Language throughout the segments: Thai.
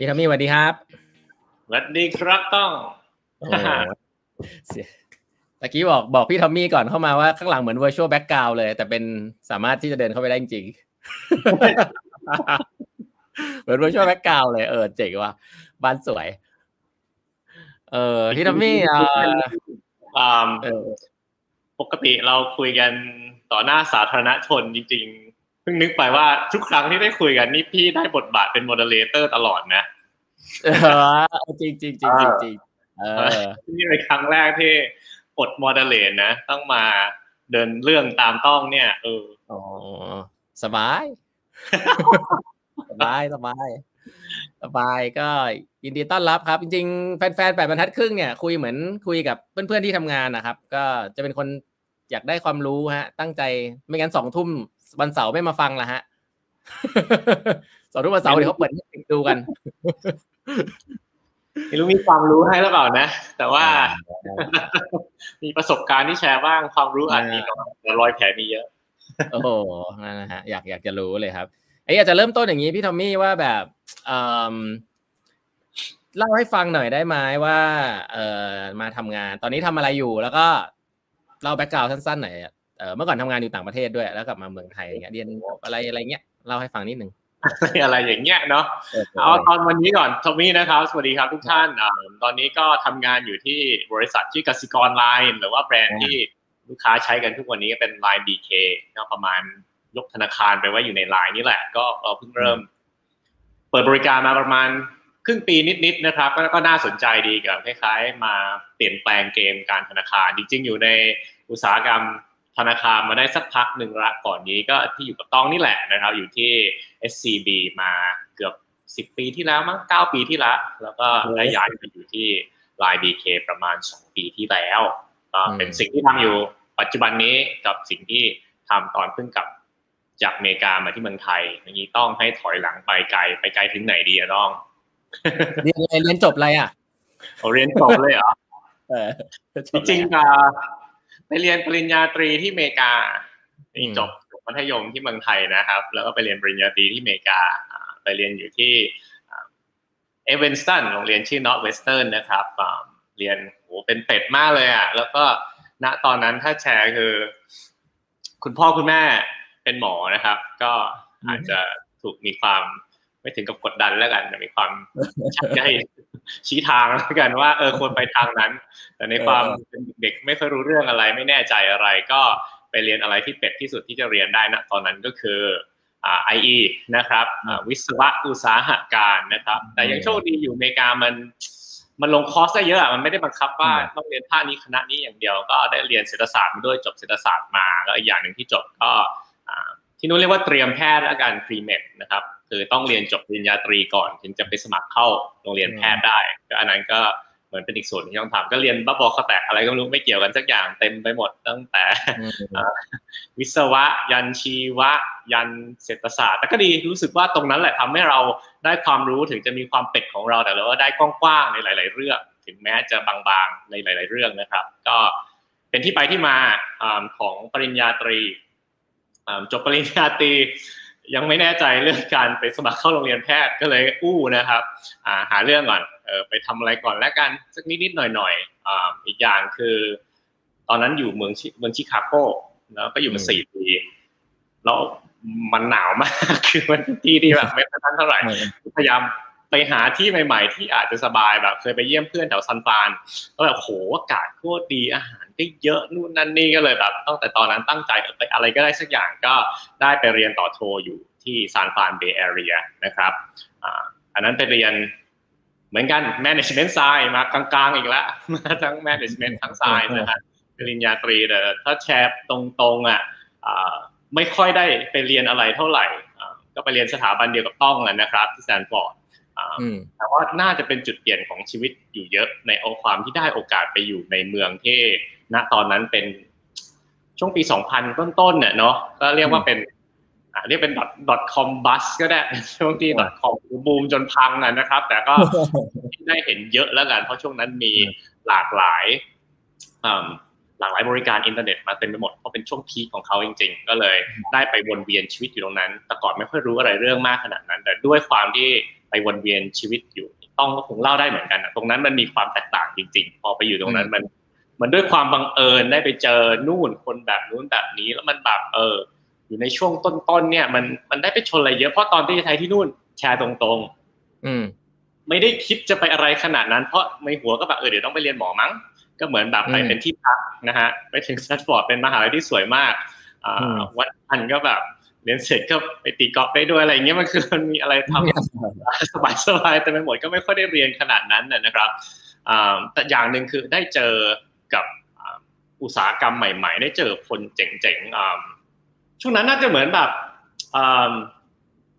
พี่ทอมมี่สวัสดีครับสวัสดีครับต้องโอ้โหเสียตะกี้บอกบอกพี่ทอมมี่ก่อนเข้ามาว่าข้างหลังเหมือน virtual background เลย แต่เป็นสามารถที่จะเดินเข้าไปได้จริงๆเหมือน virtual background เลยเออเจ๋งว่ะบ้านสวย เออพี่ทอมมี่เอออ่าเออปกติเราคุยกันต่อหน้าสาธารณชนจริงๆเพิ่งนึกไปว่าทุกครั้งที่ได้คุยกันนี่พี่ได้บทบาทเป็น moderator ตลอดนะเออจริงจริงจริงจริงจริงเออนี่เป็นครั้งแรกที่อด moderate นะต้องมาเดินเรื่องตามต้องเนี่ยเอออ๋อสบาย สบายสบายสบายก็ยินดีต้อนรับครับ จริงๆ แฟนๆแปดบรรทัดครึ่งเนี่ยคุยเหมือนคุยกับเพื่อนๆที่ทำงานนะครับ ก็จะเป็นคนอยากได้ความรู้ฮะ ตั้งใจไม่งั้นสองทุ่ม วันเสาร์ไม่มาฟังละฮะสองทุ่มวันเสาร์เดี๋ยวเขาเปิดให้ดูกันไม่รู้มีความรู้ให้หรือเปล่านะ แต่ว่า มีประสบการณ์ที่แชร์บ้างความรู้อาจมีน้อยแต่รอยแผลมีเยอะ โอ้โหนั่นนะฮะอยากอยากจะรู้เลยครับไอ้ยอยากจะเริ่มต้นอย่างนี้พี่ทอมมี่ว่าแบบเอ่มเล่าให้ฟังหน่อยได้ไหมว่า เอ่อมาทำงาน ตอนนี้ทำอะไรอยู่แล้วก็เล่า background สั้นๆหน่อย เออเมื่อก่อนทำงานอยู่ต่างประเทศด้วยแล้วกลับมาเมืองไทยอย่างเงี้ยเรียนอะไรอะไรเงี้ยเล่าให้ฟังนิดนึงอะไรอย่างเงี้ยเนาะเอาตอนวันนี้ก่อนทอมมี่นะครับ สวัสดีครับทุกท่านอ่าตอนนี้ก็ทำงานอยู่ที่บริษัทชื่อกสิกรไลน์หรือว่าแบรนด์ที่ลูกค้าใช้กันทุกวันนี้ก็เป็น Line BK ก็ประมาณยกธนาคารไปไว้อยู่ในไลน์นี่แหละ ก็เราเพิ่งเริ่ม เปิดบริการมาประมาณครึ่งปีนิดๆนะครับก็ก็น่าสนใจดีกับคล้าย ๆ มาเปลี่ยนแปลงเกมการธนาคาร จริง ๆ อยู่ในอุตสาหกรรม ธนาคารมาได้สักพักหนึ่งละก่อนนี้ก็ที่อยู่กับต้องนี่แหละนะครับ อยู่ที่ SCB มาเกือบ 10 ปีที่แล้วมั้ง9ปีที่แล้วแล้วก็ได้ย้ายไปอยู่ที่ Line BK ประมาณ 2 ปีที่แล้วก็เป็นสิ่งที่ทำอยู่ปัจจุบันนี้กับสิ่งที่ทำตอนเพิ่งกลับจากอเมริกามาที่เมืองไทยอย่างนี้ต้องให้ถอยหลังไปไกลไปไกลถึงไหนดีอะต้องเรียนอะไรเรียนจบอะไรอะเอาเรียนจบเลยเหรอเออจริงๆอะ ไปเรียนปริญญาตรีที่อเมริกาจบจบมัธยมที่เมืองไทยนะครับ แล้วก็ไปเรียนปริญญาตรีที่อเมริกาอ่าไปเรียนอยู่ที่เอเวนสตันโรงเรียนชื่อนอตเวสเทิร์นนะครับอ่าเรียนโหเป็นเป็ดมากเลยอะ แล้วก็ณตอนนั้นถ้าแชร์คือ คุณพ่อคุณแม่เป็นหมอนะครับ ก็อาจจะถูกมีความไม่ถึงกับกดดันแล้วกันแต่มีความชักให้ ชี้ทางแล้วกันว่าเออควรไปทางนั้น แต่ในความเป็นเด็กไม่ค่อยรู้เรื่องอะไร ไม่แน่ใจอะไรก็ไปเรียนอะไรที่เป็ดที่สุดที่จะเรียนได้นะตอนนั้นก็คืออ่า IE นะครับอ่าวิศวะอุตสาหการนะครับ แต่ยังโชคดีอยู่อเมริกามันมันลงคอร์สได้เยอะอะมันไม่ได้บังคับว่าต้องเรียนภาคนี้คณะนี้อย่างเดียวก็ได้เรียนเศรษฐศาสตร์มาด้วยจบเศรษฐศาสตร์มาแล้วอีกอย่างหนึ่งที่จบก็อ่าที่นู้นเรียกว่าเตรียมแพทย์และการ pre-med นะครับ คือต้องเรียนจบปริญญาตรีก่อนถึงจะไปสมัครเข้าโรงเรียนแพทย์ได้ก็อันนั้นก็เหมือนเป็นอีกส่วนที่ต้องทำก็เรียนบ้าบอคอแตกอะไรก็ไม่รู้ไม่เกี่ยวกันสักอย่างเต็มไปหมดตั้งแต่วิศวะ ยันชีวะ ยันเศรษฐศาสตร์แต่ก็ดีรู้สึกว่าตรงนั้นแหละทำให้เราได้ความรู้ถึงจะมีความเป็ดของเราแต่เราก็ได้กว้างๆในหลาย ๆ เรื่อง ถึงแม้จะบางๆในหลาย ๆ เรื่องนะครับ ก็เป็นที่ไปที่มาของปริญญาตรีจบปริญญาตรี ยังไม่แน่ใจเรื่องการไปสมัครเข้าโรงเรียนแพทย์ก็เลยอู้นะครับหาเรื่องก่อนเออไปทำอะไรก่อนแล้วกันสักนิดๆหน่อยๆอีกอย่างคือ ตอนนั้นอยู่เมืองเมืองชิคาโกแล้วก็อยู่มาสี่ปีแล้วมันหนาวมากคือมันที่ที่แบบไม่ค่อยเท่าไหร่พยายามไปหาที่ใหม่ ๆ ที่อาจจะสบายแบบ เคยไปเยี่ยมเพื่อนแถวซันฟานก็แบบโหอากาศโคตรดีอาหาร ก็เยอะนู่นนั่นนี่ก็เลยแบบตั้งแต่ตอนนั้นตั้งใจไปอะไรก็ได้สักอย่างก็ได้ไปเรียนต่อโทอยู่ที่ซานฟานเบย์แอเรียนะครับอันนั้นไปเรียนเหมือนกัน management science มากลางๆ อีกแล้วมาทั้ง management ทั้ง science นะครับปริญญาตรีแต่ถ้าแชร์ตรงๆอะไม่ค่อยได้ไปเรียนอะไรเท่าไหร่ ก็ไปเรียนสถาบันเดียวกับต้องนะครับที่แซนฟอร์ด แต่ว่าน่าจะเป็นจุดเปลี่ยนของชีวิตอยู่เยอะในเอาความที่ได้โอกาสไปอยู่ในเมืองที่ณตอนนั้นเป็นช่วงปี 2000 ต้นๆเนี่ยเนาะก็เรียกว่าเป็นอ่าเรียกเป็น .com bus ก็ได้ช่วงที่ .com บูมจนพังนะครับ แต่ก็ได้เห็นเยอะแล้วกันเพราะช่วงนั้นมีหลากหลายหลากหลายบริการอินเทอร์เน็ตมาเต็มไปหมดเพราะเป็นช่วงพีคของเขาจริง ๆ ก็เลยได้ไปวนเวียนชีวิตอยู่ตรงนั้น แต่ก่อนไม่ค่อยรู้อะไรเรื่องมากขนาดนั้น แต่ด้วยความที่ ไปวนเวียนชีวิตอยู่ต้องก็คงเล่าได้เหมือนกันนะตรงนั้นมันมีความแตกต่างจริง ๆ พอไปอยู่ตรงนั้นมัน มันด้วยความบังเอิญได้ไปเจอนู่นคนแบบนู้นแบบนี้แล้วมันแบบเออ อยู่ในช่วงต้นๆเนี่ย มันมันได้ไปชนอะไรเยอะเพราะตอนที่ไทยที่นู่นแชร์ตรงๆ อืม ไม่ได้คิดจะไปอะไรขนาดนั้น เพราะในหัวก็แบบเออเดี๋ยวต้องไปเรียนหมอมั้งก็เหมือนแบบไปเป็นที่พักนะฮะไปถึงสแตทฟอร์ดเป็นมหาลัยที่สวยมากอ่าวันอันก็แบบ เรียนเสร็จก็ไปตีกอล์ฟได้ด้วยอะไรเงี้ยมันคือมันมีอะไรทำสบายสบายแต่ไม่หมดก็ไม่ค่อยได้เรียนขนาดนั้นนะครับแต่อย่างหนึ่งคือได้เจอกับอุตสาหกรรมใหม่ ๆ ได้เจอคนเจ๋งๆช่วงนั้นน่าจะเหมือนแบบ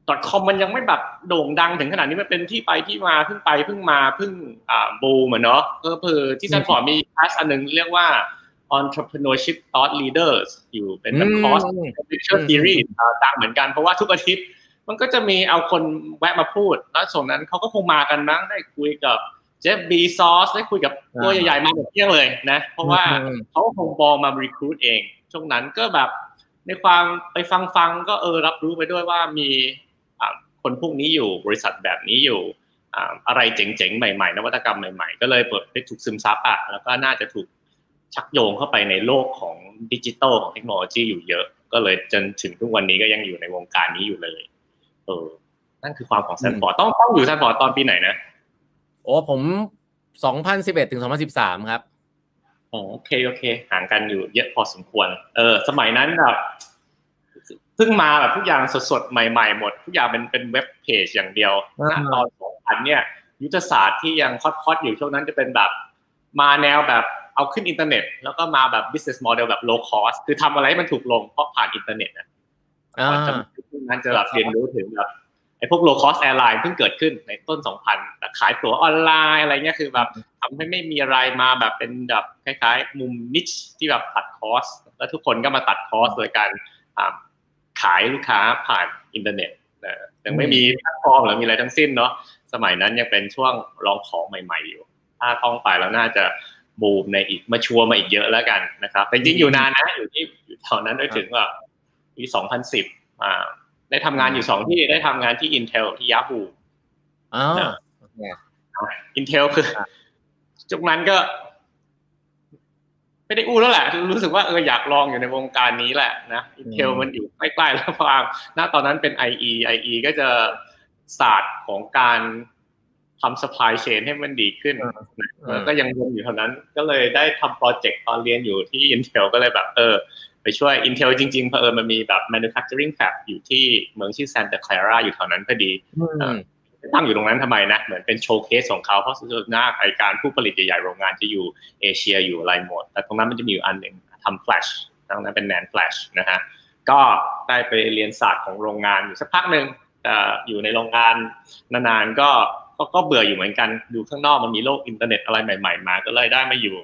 dot-com มันยังไม่แบบโด่งดังถึงขนาดนี้มันเป็นที่ไปที่มาเพิ่งไปเพิ่งมาเพิ่งอ่าบูมเนาะก็คือที่ซันฟอร์ดมีคลาสอันหนึ่งเรียกว่า entrepreneurship thought leaders อยู่เป็นแบบคอร์ส lecture series ต่างเหมือนกันเพราะว่าทุกอาทิตย์ มันก็จะมีเอาคนแวะมาพูด แล้วส่วนนั้นเขาก็คงมากันมั้งได้คุยกับ Jeff Bezos ได้คุยกับตัวใหญ่ๆมาแบบเที่ยงเลยนะ เพราะว่าเขาคงบอลมา recruit เอง ช่วงนั้นก็แบบในความไปฟังฟังก็เออรับรู้ไปด้วยว่ามีคนพวกนี้อยู่บริษัทแบบนี้อยู่อะไรเจ๋งๆ ใหม่ๆ นวัตกรรมใหม่ๆ ก็เลยเปิดไปถูกซึมซับอะแล้วก็น่าจะถูก ชักโยงเข้าไปในโลกของดิจิตอลของเทคโนโลยีอยู่เยอะ ก็เลยจนถึงทุกวันนี้ก็ยังอยู่ในวงการนี้อยู่เลย เออ นั่นคือความของแซนฟอร์ดต้องต้องอยู่แซนฟอร์ดตอนปีไหนนะโอ้ผมสองพันสิบเอ็ดถึงสองพันสิบสามครับโอเคโอเค ห่างกันอยู่เยอะพอสมควร เออ สมัยนั้นแบบเพิ่งมาแบบทุกอย่างสดๆใหม่ ๆ หมด ทุกอย่างเป็นเป็น web page อย่างเดียวณตอนสองพันเนี่ย ยุทธศาสตร์ที่ยังคอดๆอยู่ช่วงนั้นจะเป็นแบบ มาแนวแบบ เอาขึ้นอินเทอร์เน็ต แล้วก็มาแบบ business model แบบ low cost คือทำอะไรให้มันถูกลงเพราะผ่านอินเทอร์เน็ตนะจะนั้นจะแบบเรียนรู้ถึงแบบไอ้พวก low cost airline เพิ่งเกิดขึ้นในต้น 2000แต่ขายตั๋วออนไลน์อะไรเงี้ยคือแบบทำให้ไม่มีอะไรมาแบบเป็นแบบคล้ายๆ มุม niche ที่แบบตัด cost แล้วทุกคนก็มาตัด cost โดยการขายลูกค้าผ่านอินเทอร์เน็ตนะยังไม่มีแพลตฟอร์มหรือมีอะไรทั้งสิ้นเนาะสมัยนั้นยังเป็นช่วงลองของใหม่ ๆ อยู่ ถ้าต้องไปแล้วน่าจะ บูมในอีกมาชัวร์มาอีกเยอะแล้วกันนะครับแต่จริงอยู่นานนะอยู่ที่อยู่ตอนนั้นได้ถึงว่าปี2010อ่าได้ทำงานอยู่สองที่ได้ทำงานที่ Intel ที่ Yahoo อ๋อ Intel คือจุกนั้นก็ ไม่ได้อู้แล้วแหละ รู้สึกว่าเอออยากลองอยู่ในวงการนี้แหละนะอินเทลมันอยู่ใกล้ๆแล้วพอณตอนนั้นเป็น IE IE ก็จะศาสตร์ของการ ทำ supply chain ให้มันดีขึ้นแล้วก็ยังวนอยู่เท่านั้น ก็เลยได้ทำโปรเจกต์ตอนเรียนอยู่ที่ Intel ก็เลยแบบเออ ไปช่วย Intel จริงๆเพอเออมันมีแบบ manufacturing fab อยู่ที่เมืองชื่อ Santa Clara อยู่แถวนั้นพอดีตั้งอยู่ตรงนั้นทำไมนะ เหมือนเป็น showcase ของเขาเพราะส่วนหน้าไอการผู้ผลิตใหญ่ๆโรงงานจะอยู่เอเชียอยู่อะไรหมด แต่ตรงนั้นมันจะมีอยู่อันหนึ่งทำแฟลชตรงนั้นเป็น NAND flash นะฮะก็ได้ไปเรียนศาสตร์ของโรงงานอยู่สักพักหนึ่งแต่อยู่ในโรงงานนานๆก็ ก็เบื่ออยู่เหมือนกันดูข้างนอกมันมีโลกอินเทอร์เน็ตอะไรใหม่ ๆ มา ก็เลยได้มาอยู่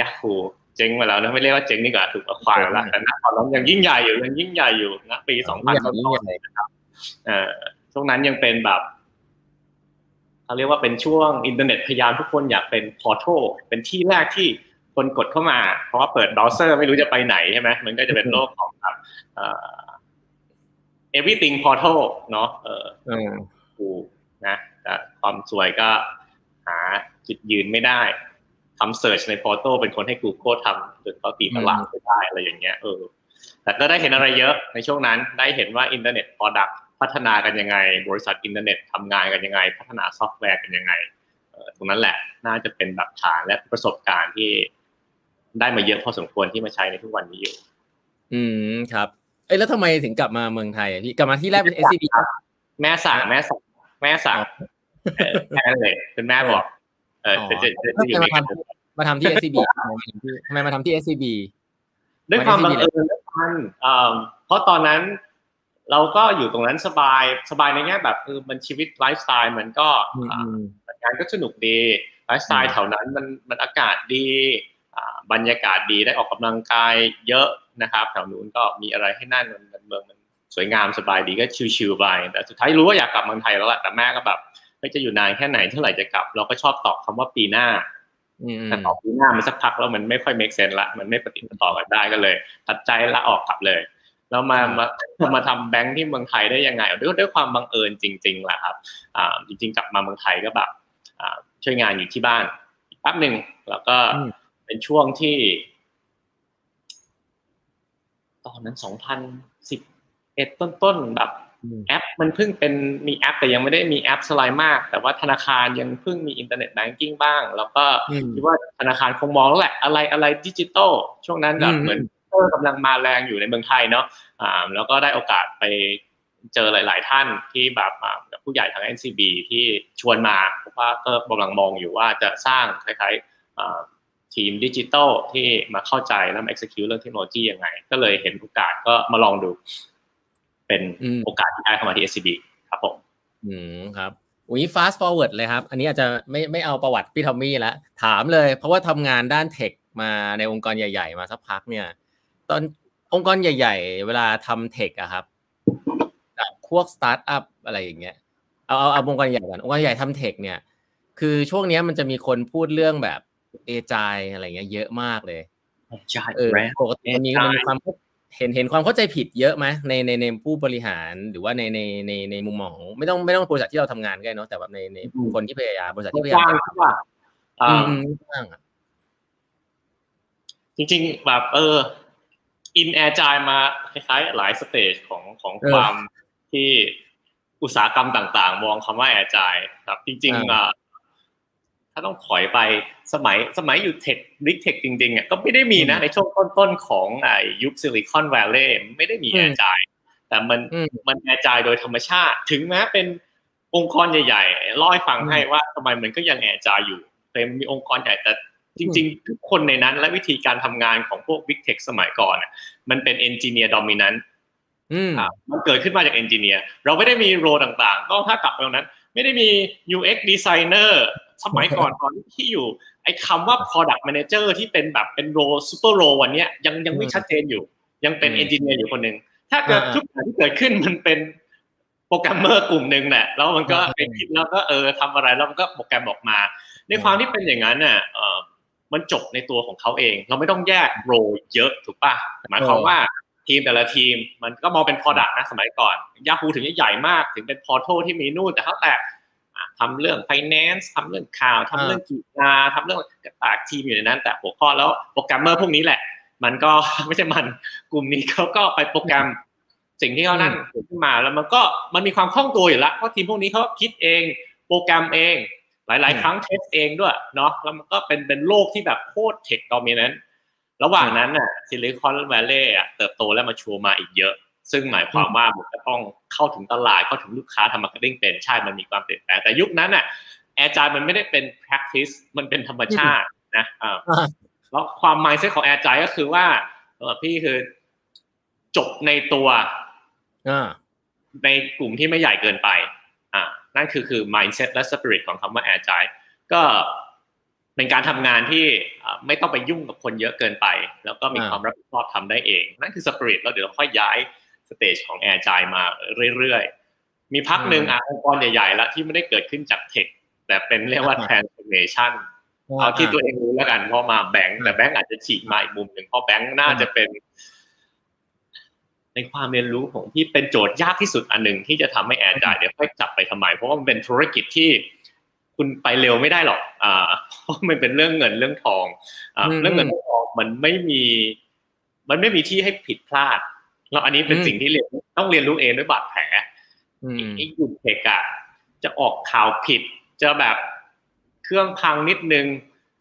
ยักคูเจ๊งมาแล้วนะไม่เรียกว่าเจ๊งนี่ก็ถูก acquire แล้วแต่ณตอนนั้นยังยิ่งใหญ่อยู่ยังยิ่งใหญ่อยู่นะปีสองพันต้นๆนะครับเอ่อช่วงนั้นยังเป็นแบบเขาเรียกว่าเป็นช่วงอินเทอร์เน็ตพยายามทุกคนอยากเป็น portal เป็นที่แรกที่คนกดเข้ามา เพราะว่าเปิดเบราว์เซอร์ไม่รู้จะไปไหนใช่ไหมมันก็จะเป็นโลกของแบบ everything portal เนาะเออกูนะแต่ ความซวยก็หาจุดยืนไม่ได้ทำ search ใน portal เป็นคนให้ Google ทำจนเขาตีตลาดไม่ได้อะไรอย่างเงี้ยเออแต่ก็ได้เห็นอะไรเยอะในช่วงนั้นได้เห็นว่าอินเทอร์เน็ต product พัฒนากันยังไง บริษัทอินเทอร์เน็ตทำงานกันยังไง พัฒนาซอฟต์แวร์กันยังไงตรงนั้นแหละน่าจะเป็นแบบฐานและประสบการณ์ที่ได้มาเยอะพอสมควรที่มาใช้ในทุกวันนี้อยู่ อืมครับ เอ้แล้วทำไมถึงกลับมาเมืองไทยพี่กลับมาที่แรกเป็น SCB แม่สั่งแม่สั่งแม่สั่ง แม่เลยเป็นแม่บอก เออจะจะจะอยู่มาทำมาทำที่ SCB ทำไมมาทำที่ SCB ด้วยความบังเอิญด้วยกันเพราะตอนนั้นเราก็อยู่ตรงนั้นสบายสบายในแง่แบบคือมันชีวิตไลฟ์สไตล์มันก็งานก็สนุกดีไลฟ์สไตล์แถวนั้นมันมันอากาศดีบรรยากาศดีได้ออกกำลังกายเยอะนะครับแถวนู้นก็มีอะไรให้นั่นมันเมืองมันสวยงามสบายดีก็ชิวๆไปแต่สุดท้ายรู้ว่าอยากกลับเมืองไทยแล้วแหละแต่แม่ก็แบบ ไม่จะอยู่นานแค่ไหนเท่าไหร่จะกลับ เราก็ชอบตอบคำว่าปีหน้าแต่ตอบปีหน้ามันสักพักแล้วมันไม่ค่อย make sense ละมันไม่ปฏิบัติต่อกันได้ก็เลย ตัดใจละออกกลับเลยแล้วมามามาทำแบงค์ที่เมืองไทยได้ยังไงด้วยด้วยความบังเอิญจริงๆแหละครับอ่าจริง ๆ กลับมาเมืองไทยก็แบบอ่าช่วยงานอยู่ที่บ้านแป๊บหนึ่งแล้วก็เป็นช่วงที่ ตอนนั้นสองพันสิบเอ็ดต้นๆแบบ แอปมันเพิ่งเป็นมีแอป แต่ยังไม่ได้มีแอปสไลด์มาก แต่ว่าธนาคารยังเพิ่งมี internet banking บ้าง แล้วก็คิดว่าธนาคารคงมองแล้วแหละอะไรอะไรดิจิตอลช่วงนั้นแบบเหมือนเออกำลังมาแรงอยู่ในเมืองไทยเนาะอ่าแล้วก็ได้โอกาสไปเจอหลาย ๆ ท่านที่แบบกับผู้ใหญ่ทาง SCB ที่ชวนมาเพราะว่าก็กำลังมองอยู่ว่าจะสร้างคล้ายๆทีมดิจิตอลที่มาเข้าใจแล้วมา execute เรื่องเทคโนโลยียังไง ก็เลยเห็นโอกาสก็มาลองดู เป็นโอกาสที่ได้เข้ามาที่ SCB ครับผม อืมครับอุ้ย fast forward เลยครับ อันนี้อาจจะไม่ไม่เอาประวัติพี่ทอมมี่แล้วถามเลย เพราะว่าทำงานด้าน tech มาในองค์กรใหญ่ ๆ มาสักพักเนี่ย ตอนองค์กรใหญ่ ๆ เวลาทำ tech อะครับแบบพวกสตาร์ทอัพอะไรอย่างเงี้ยเอาเอาเอาองค์กรใหญ่ก่อนองค์กรใหญ่ทำ tech เนี่ย คือช่วงนี้มันจะมีคนพูดเรื่องแบบ agile อะไรเงี้ยเยอะมากเลยใช่เออปกติมันมีมันมีความเห็นเห็นความเข้าใจผิดเยอะไหมในในในผู้บริหารหรือว่าในในในในมุมมองของไม่ต้องไม่ต้องบริษัทที่เราทำงานก็ได้เนาะแต่แบบในในคนที่พยายามบริษัทที่พยายามจะว่าอืมบ้างอะจริง ๆ แบบเออือ agile มาคล้ายๆ หลาย stage ของของความที่อุตสาหกรรมต่าง ๆ มองคำว่าแอร์จายครับจริงๆอะ ถ้าต้องถอยไปสมัยสมัยอยู่ tech big tech จริงๆอะก็ไม่ได้มีนะ ในช่วงต้นๆของไอ้ยุค Silicon Valley ไม่ได้มี agile แต่มันมันแอร์จายโดยธรรมชาติ ถึงแม้เป็นองค์กรใหญ่ๆเล่าให้ฟังว่าทำไมมันก็ยังแอร์จายอยู่เป็นมีองค์กรใหญ่แต่จริงๆ ทุกคนในนั้นและวิธีการทำงานของพวก big tech สมัยก่อนมันเป็น engineer dominant มันเกิดขึ้นมาจาก engineer เราไม่ได้มี role ต่างๆ ก็ถ้ากลับไปตรงนั้น ไม่ได้มี UX designer สมัยก่อนตอนที่อยู่ ไอ้คำว่า product manager ที่เป็นแบบเป็น role super role วันนี้ยังยังไม่ชัดเจนอยู่ ยังเป็น engineer อยู่คนหนึ่งถ้าเกิดทุกอย่างที่เกิดขึ้นมันเป็นโปรแกรมเมอร์กลุ่มหนึ่งแหละแล้วมันก็เป็นคิดแล้วก็เออทำอะไรแล้วมันก็โปรแกรมออกมา ในความที่เป็นอย่างนั้นน่ะมันจบในตัวของเขาเอง เราไม่ต้องแยกโรเยอะถูกป่ะหมายความว่าทีมแต่ละทีมมันก็มองเป็น Product นะสมัยก่อนยา h o ถึงจะใหญ่มากถึงเป็นพอร์ทัลที่มีนู่นแต่เขาแต่ ทำเรื่อง finance ทำเรื่องข่าวทำเรื่องกีฬาทำเรื่องตากทีมอยู่ในนั้น แต่หัวข้อแล้วโปรแกรมเมอร์พวกนี้แหละ มันก็ไม่ใช่มันกลุ่มนี้เขาก็ไปโปรแกรมสิ่งที่เขานั่นขึ้นมาแล้วมันก็มันมีความคล่องตัวอยู่แล้วเพราะทีมพวกนี้เขาคิดเองโปรแกรมเอง หลาย ๆ ครั้ง test เองด้วยเนาะแล้วมันก็เป็นเป็นโลกที่แบบโคตร tech dominant ระหว่างนั้นน่ะ Silicon Valley อะเติบโตและมาชัวมาอีกเยอะ ซึ่งหมายความว่ามันจะต้องเข้าถึงตลาดเข้าถึงลูกค้าทำ marketing เป็นใช่มันมีความเปลี่ยนแปลงแต่ยุคนั้นน่ะแอร์จายมันไม่ได้เป็น practice มันเป็นธรรมชาตินะอ่าแล้วความ mindset ของแอร์จายก็คือว่าพี่คือจบในตัวในกลุ่มที่ไม่ใหญ่เกินไป อ่า นั่นคือคือ mindset และ spirit ของคำว่า agile ก็เป็นการทำงานที่ไม่ต้องไปยุ่งกับคนเยอะเกินไป แล้วก็มีความรับผิดชอบทำได้เอง นั่นคือ spirit แล้วเดี๋ยวเราค่อยย้าย สเตจของ agile มาเรื่อยๆ มีพักหนึ่งอะองค์กรใหญ่ๆแล้วที่ไม่ได้เกิดขึ้นจากเทคแต่เป็นเรียกว่า transformation เอาที่ตัวเองรู้แล้วกันเพราะมาแบงค์แต่แบงค์อาจจะฉีกมาอีกมุมหนึ่งเพราะแบงค์น่าจะเป็น ในความเรียนรู้ของที่เป็นโจทย์ยากที่สุดอันหนึ่งที่จะทำให้แอร์จ่ายเดี๋ยวค่อยจับไปทำไม เพราะว่ามันเป็นธุรกิจที่คุณไปเร็วไม่ได้หรอก อ่าเพราะมันเป็นเรื่องเงินเรื่องทองอ่าเรื่องเงินเรื่องทองมันไม่มี มันไม่มีที่ให้ผิดพลาด แล้วอันนี้เป็นสิ่งที่เรียนต้องเรียนรู้เองด้วยบาดแผลไอ้ยุ่เทคอะจะออกข่าวผิด จะแบบเครื่องพังนิดนึง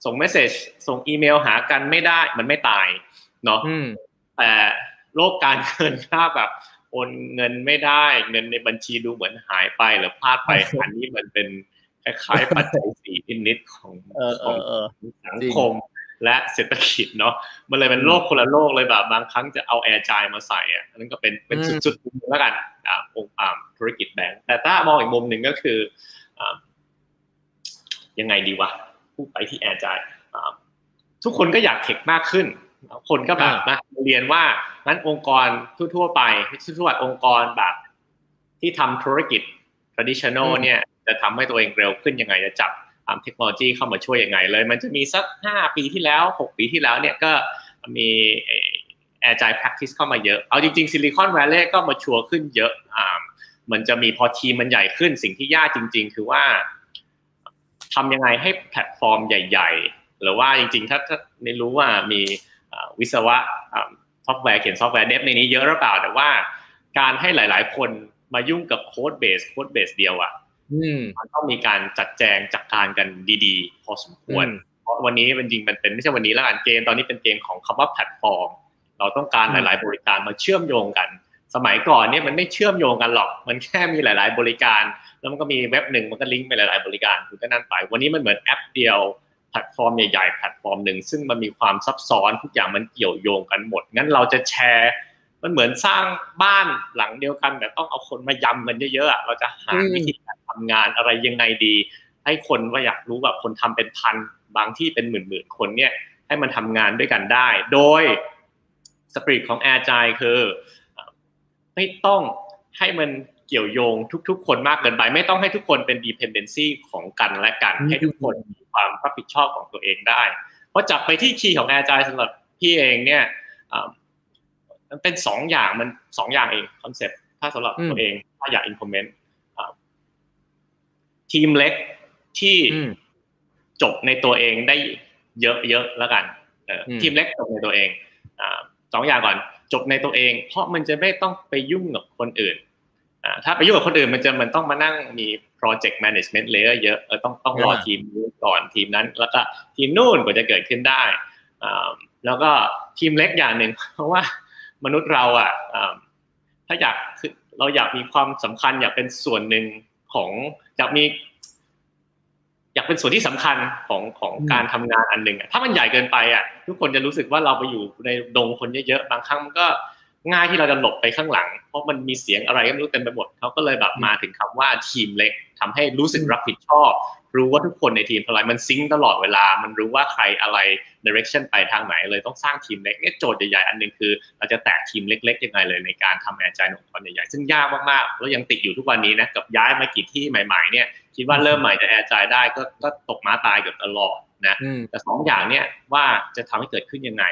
ส่งเมสเซจส่งอีเมลหากันไม่ได้มันไม่ตายเนาะแต่โลกการเงินถ้าแบบโอนเงินไม่ได้เงินในบัญชีดูเหมือนหายไปหรือพลาดไปอันนี้มันเป็นคล้ายๆปัจจัยสี่นิดของของสังคม และเศรษฐกิจเนาะมันเลยเป็นโลกคนละโลกเลยแบบบางครั้งจะเอาแอร์จายมาใส่อะนั่นก็เป็นเป็นจุดๆแล้วกันอ่าองค์อ่าธุรกิจแบงก์แต่ถ้ามองอีกมุมหนึ่งก็คืออ่ายังไงดีวะพูดไปที่แอร์จายทุกคนก็อยากเทคมากขึ้น คนก็แบบนะเรียนว่านั้นองค์กรทั่วๆไปทั่วๆองค์กรแบบที่ทำธุรกิจ traditional เนี่ยจะทำให้ตัวเองเร็วขึ้นยังไงจะจับ เทคโนโลยีเข้ามาช่วยยังไงเลย มันจะมีสักห้าปีที่แล้วหกปีที่แล้วเนี่ยก็มี agile practice เข้ามาเยอะ เอาจริงๆ Silicon Valley ก็มาชัวร์ขึ้นเยอะอ่ามันจะมีพอทีมมันใหญ่ขึ้นสิ่งที่ยากจริง ๆ คือว่าทำยังไงให้แพลตฟอร์มใหญ่ ๆ หรือว่าจริง ๆ ถ้าถ้าไม่รู้ว่ามีวิศวะซอฟต์แวร์เขียน software dev ในนี้เยอะหรือเปล่าแต่ว่าการให้หลาย ๆ คนมายุ่งกับ codebase codebase เดียวอะ มันต้องมีการจัดแจงจัดการกันดีๆ พอสมควร เพราะวันนี้เป็นจริงมันเป็นไม่ใช่วันนี้แล้วกันเกมตอนนี้เป็นเกมของคำว่าแพลตฟอร์ม เราต้องการหลาย ๆ บริการมาเชื่อมโยงกัน สมัยก่อนเนี่ยมันไม่เชื่อมโยงกันหรอก มันแค่มีหลาย ๆ บริการ แล้วมันก็มีเว็บหนึ่งมันก็ลิงก์ไปหลาย ๆ บริการคุณก็นั่นไป วันนี้มันเหมือนแอปเดียวแพลตฟอร์มใหญ่ๆแพลตฟอร์มหนึ่งซึ่งมันมีความซับซ้อนทุกอย่างมันเกี่ยวโยงกันหมดงั้นเราจะแชร์ มันเหมือนสร้างบ้านหลังเดียวกันแต่ต้องเอาคนมายำกันเยอะๆเราจะหาวิธีการทำงานอะไรยังไงดี ให้คนว่าอยากรู้แบบคนทำเป็นพันบางที่เป็นหมื่นๆคนเนี่ยให้มันทำงานด้วยกันได้ โดยสปริตของ agileคือ ไม่ต้องให้มันเกี่ยวโยงทุกๆ คนมากเกินไป ไม่ต้องให้ทุกคนเป็น dependency ของกันและกัน ให้ทุกคนมีความรับผิดชอบของตัวเองได้ เพราะจับไปที่ key ของ agile สำหรับพี่เองเนี่ย มันเป็นสองอย่างมันสองอย่างเอง concept ถ้าสำหรับตัวเองถ้าอยาก implement ทีมเล็กที่จบในตัวเองได้เยอะๆแล้วกันทีมเล็กจบในตัวเองสองอย่างก่อนจบในตัวเอง เพราะมันจะไม่ต้องไปยุ่งกับคนอื่นถ้าไปยุ่งกับคนอื่นมันจะมันต้องมานั่งมี project management layer เยอะเออต้องต้องรอทีมนี้ก่อนทีมนั้น แล้วก็ทีมนู่นกว่าจะเกิดขึ้นได้แล้วก็ทีมเล็กอย่างหนึ่งเพราะว่า มนุษย์เราอะถ้าอยากคือเราอยากมีความสำคัญ อยากเป็นส่วนหนึ่งของอยากมี อยากเป็นส่วนที่สำคัญของของการทำงานอันหนึ่งถ้ามันใหญ่เกินไปอะ ทุกคนจะรู้สึกว่าเราไปอยู่ในดงคนเยอะๆบางครั้งมันก็ง่ายที่เราจะหลบไปข้างหลัง เพราะมันมีเสียงอะไรก็ไม่รู้เต็มไปหมดเขาก็เลยแบบมาถึงคำว่าทีมเล็กทำให้รู้สึกรับผิดชอบ รู้ว่าทุกคนในทีมอะไรมันซิงตลอดเวลา มันรู้ว่าใครอะไร direction ไปทางไหนเลยต้องสร้างทีมเล็กเนี่ยโจทย์ใหญ่ๆอันหนึ่งคือเราจะแตกทีมเล็กๆยังไงเลยในการทำแอร์ใจองค์กรใหญ่ๆซึ่งยากมากๆแล้วยังติดอยู่ทุกวันนี้นะกับย้ายมากี่ที่ใหม่ๆเนี่ยคิดว่าเริ่มใหม่จะแอร์ใจได้ก็ก็ตกม้าตายเกือบตลอดนะแต่สองอย่างเนี่ยว่าจะทำให้เกิดขึ้นยังไง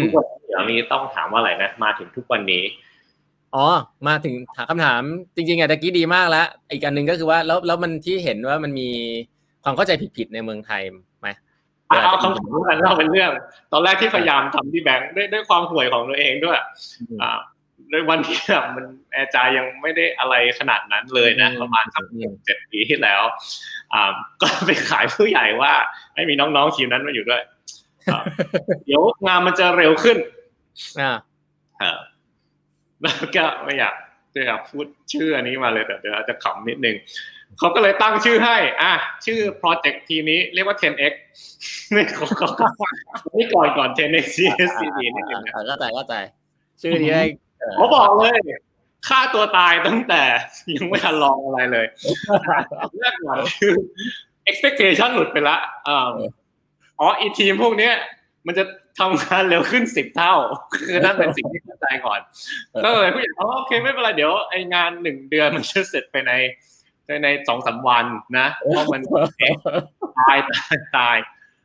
ทุกวันเดี๋ยวนี้ต้องถามว่าอะไรนะมาถึงทุกวันนี้อ๋อ มาถึงถามคำถามจริงๆอะตะกี้ดีมากแล้ว อีกอันหนึ่งก็คือว่าแล้วแล้วมันที่เห็นว่ามันมีความเข้าใจผิดๆในเมืองไทยไหม เอาคำถามกันเล่าเป็นเรื่อง ตอนแรกที่พยายามทำที่แบงค์ด้วยด้วยความห่วยของตัวเองด้วย อ่าด้วยวันที่แบบมันแอร์จายยังไม่ได้อะไรขนาดนั้นเลยนะ ประมาณสักเจ็ดปีที่แล้ว อ่า ก็ไปขายผู้ใหญ่ว่าไม่มีน้องๆทีมนั้นมาอยู่ด้วยเดี๋ยวงานมันจะเร็วขึ้นอ่าแล้วก็ไม่อยากจะอยากพูดชื่ออันนี้มาเลยแต่เดี๋ยวจะขำนิดนึง เขาก็เลยตั้งชื่อให้ อะ ชื่อโปรเจกต์ทีนี้เรียกว่า 10x นี่เขานี่ก่อนก่อน 10x CSCD นิดนึงนะก็ใจก็ใจ ชื่อนี้ได้เขาบอกเลยฆ่าตัวตายตั้งแต่ยังไม่ทันลองอะไรเลยเรื่องหลังคือ expectation หลุดไปละอ๋ออีทีมพวกเนี้ย มันจะทำงานเร็วขึ้นสิบเท่า คือนั่นเป็นสิ่งที่เข้าใจก่อนก็เลยผู้ใหญ่อ๋อโอเคไม่เป็นไรเดี๋ยวไองานหนึ่งเดือนมันจะเสร็จไปใน ในสองสาวันนะเพราะมันตายตายตาย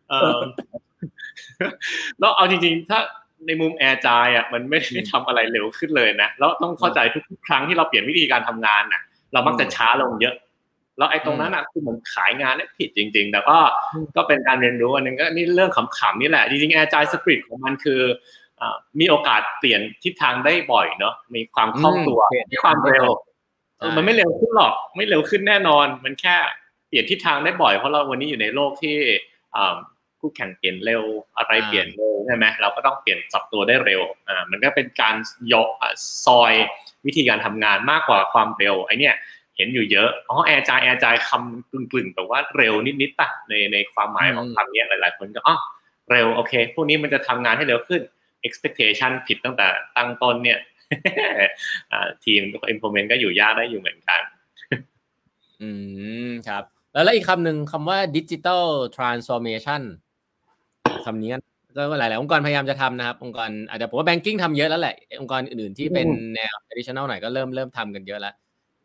เออแล้วเอาจริงๆ ถ้าในมุมแอร์จายอะมันไม่ได้ทำอะไรเร็วขึ้นเลยนะแล้วต้องเข้าใจทุกครั้งที่เราเปลี่ยนวิธีการทำงานน่ะ เรามักจะช้าลงเยอะ แล้วไอ้ตรงนั้นอะคือเหมือนขายงานเนี่ยผิดจริง ๆ แต่ก็ก็เป็นการเรียนรู้อันนึงก็นี่เรื่องขำๆนี่แหละจริงๆแอร์จายสปริตของมันคือมีโอกาสเปลี่ยนทิศทางได้บ่อยเนาะมีความคล่องตัวมีความเร็ว มันไม่เร็วขึ้นหรอกไม่เร็วขึ้นแน่นอน มันแค่เปลี่ยนทิศทางได้บ่อยเพราะเราวันนี้อยู่ในโลกที่คู่แข่งเปลี่ยนเร็วอะไรเปลี่ยนเร็วใช่ไหมเราก็ต้องเปลี่ยนสับตัวได้เร็วอ่ามันก็เป็นการยกซอยวิธีการทำงานมากกว่าความเร็วไอเนี้ยเห็นอยู่เยอะอ๋อแอร์จายแอร์จายคำกลึ่งๆแต่ว่าเร็วนิดๆป่ะในในความหมายของคำนี้หลายๆคนก็อ๋อเร็วโอเค พวกนี้มันจะทำงานให้เร็วขึ้น expectation ผิดตั้งแต่ตั้งต้นเนี่ย ทีม implement ก็อยู่ยากได้อยู่เหมือนกัน อืมครับ แล้วแล้วอีกคำหนึ่งคำว่า digital transformation คำนี้ก็หลาย ๆ องค์กรพยายามจะทำนะครับ องค์กรอาจจะผมว่า banking ทำเยอะแล้วแหละ องค์กรอื่น ๆ ที่เป็นแนว traditional หน่อยก็เริ่มเริ่มทำกันเยอะแล้ว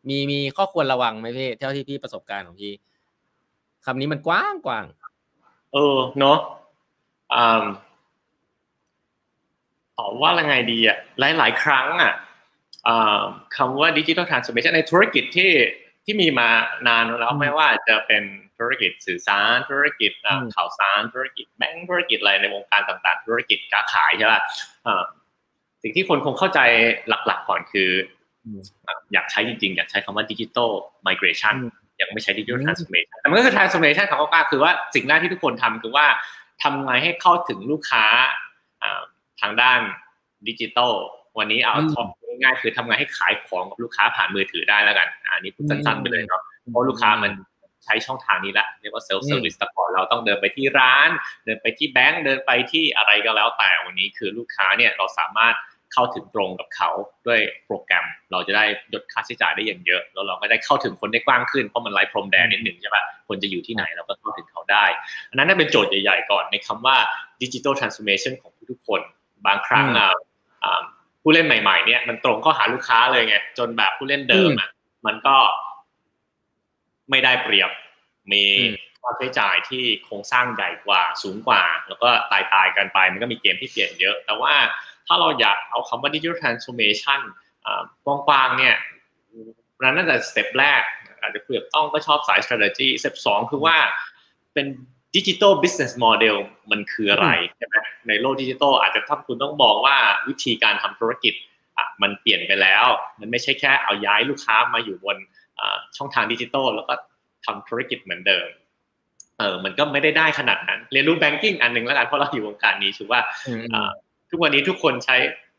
มีมีข้อควรระวังไหมพี่ เท่าที่พี่ประสบการณ์ของพี่คำนี้มันกว้างกว้าง เออ เนาะอ่า อว่ายังไงดีอะหลายหลายครั้งอะคำว่าดิจิทัลทรานส์โอมชันในธุรกิจที่ที่มีมานานแล้วไม่ว่าจะเป็นธุรกิจสื่อสารธุรกิจข่าวสารธุรกิจแบงก์ธุรกิจอะไรในวงการต่าง ๆ ธุรกิจการขายใช่ป่ะสิ่งที่คนคงเข้าใจหลัก ๆ ก่อนคือ อยากใช้จริง ๆ อยากใช้คำว่าดิจิทัลmigration ยังไม่ใช่ digital transformation แต่มันก็คือ transformation ของก็คือว่าสิ่งแรกที่ทุกคนทำคือว่าทำไงให้เข้าถึงลูกค้า ทางด้านดิจิทัลวันนี้เอา top ง่ายๆคือทำไงให้ขายของกับลูกค้าผ่านมือถือได้แล้วกัน อันนี้พูดสั้นๆไปเลยเนาะเพราะลูกค้ามันใช้ช่องทางนี้ละเรียกว่า self-service แต่ก่อนเราต้องเดินไปที่ร้าน เดินไปที่แบงก์เดินไปที่อะไรก็แล้วแต่วันนี้คือลูกค้าเนี่ยเราสามารถเข้าถึงตรงกับเขาด้วยโปรแกรม เราจะได้ลดค่าใช้จ่ายได้อย่างเยอะ แล้วเราก็ได้เข้าถึงคนได้กว้างขึ้นเพราะมันไร้พรมแดนนิดหนึ่งใช่ป่ะคนจะอยู่ที่ไหนเราก็เข้าถึงเขาได้ อันนั้นเป็นโจทย์ใหญ่ๆก่อนในคำว่าดิจิทัลทรานส์โอมชันของทุกคน บางครั้งผู้เล่นใหม่ๆเนี่ยมันตรงก็หาลูกค้าเลยไงจนแบบผู้เล่นเดิมอะมันก็ไม่ได้เปรียบมีค่าใช้จ่ายที่โครงสร้างใหญ่กว่าสูงกว่า แล้วก็ตายตายกันไป มันก็มีเกมที่เปลี่ยนเยอะ แต่ว่าถ้าเราอยากเอาคำว่า digital transformation กว้างๆเนี่ยนั้นน่าจะ step แรก อาจจะเพื่อต้องก็ชอบสาย strategy step สองคือว่าเป็น digital business model มันคืออะไรใช่ไหมในโลกดิจิทัลอาจจะถ้าคุณต้องบอกว่าวิธีการทำธุรกิจอะมันเปลี่ยนไปแล้ว มันไม่ใช่แค่เอาย้ายลูกค้ามาอยู่บนช่องทางดิจิทัลแล้วก็ทำธุรกิจเหมือนเดิมเออมันก็ไม่ได้ได้ขนาดนั้น เรียนรู้ banking อันหนึ่งแล้วกันเพราะเราอยู่วงการนี้ถือว่าทุกวันนี้ทุกคนใช้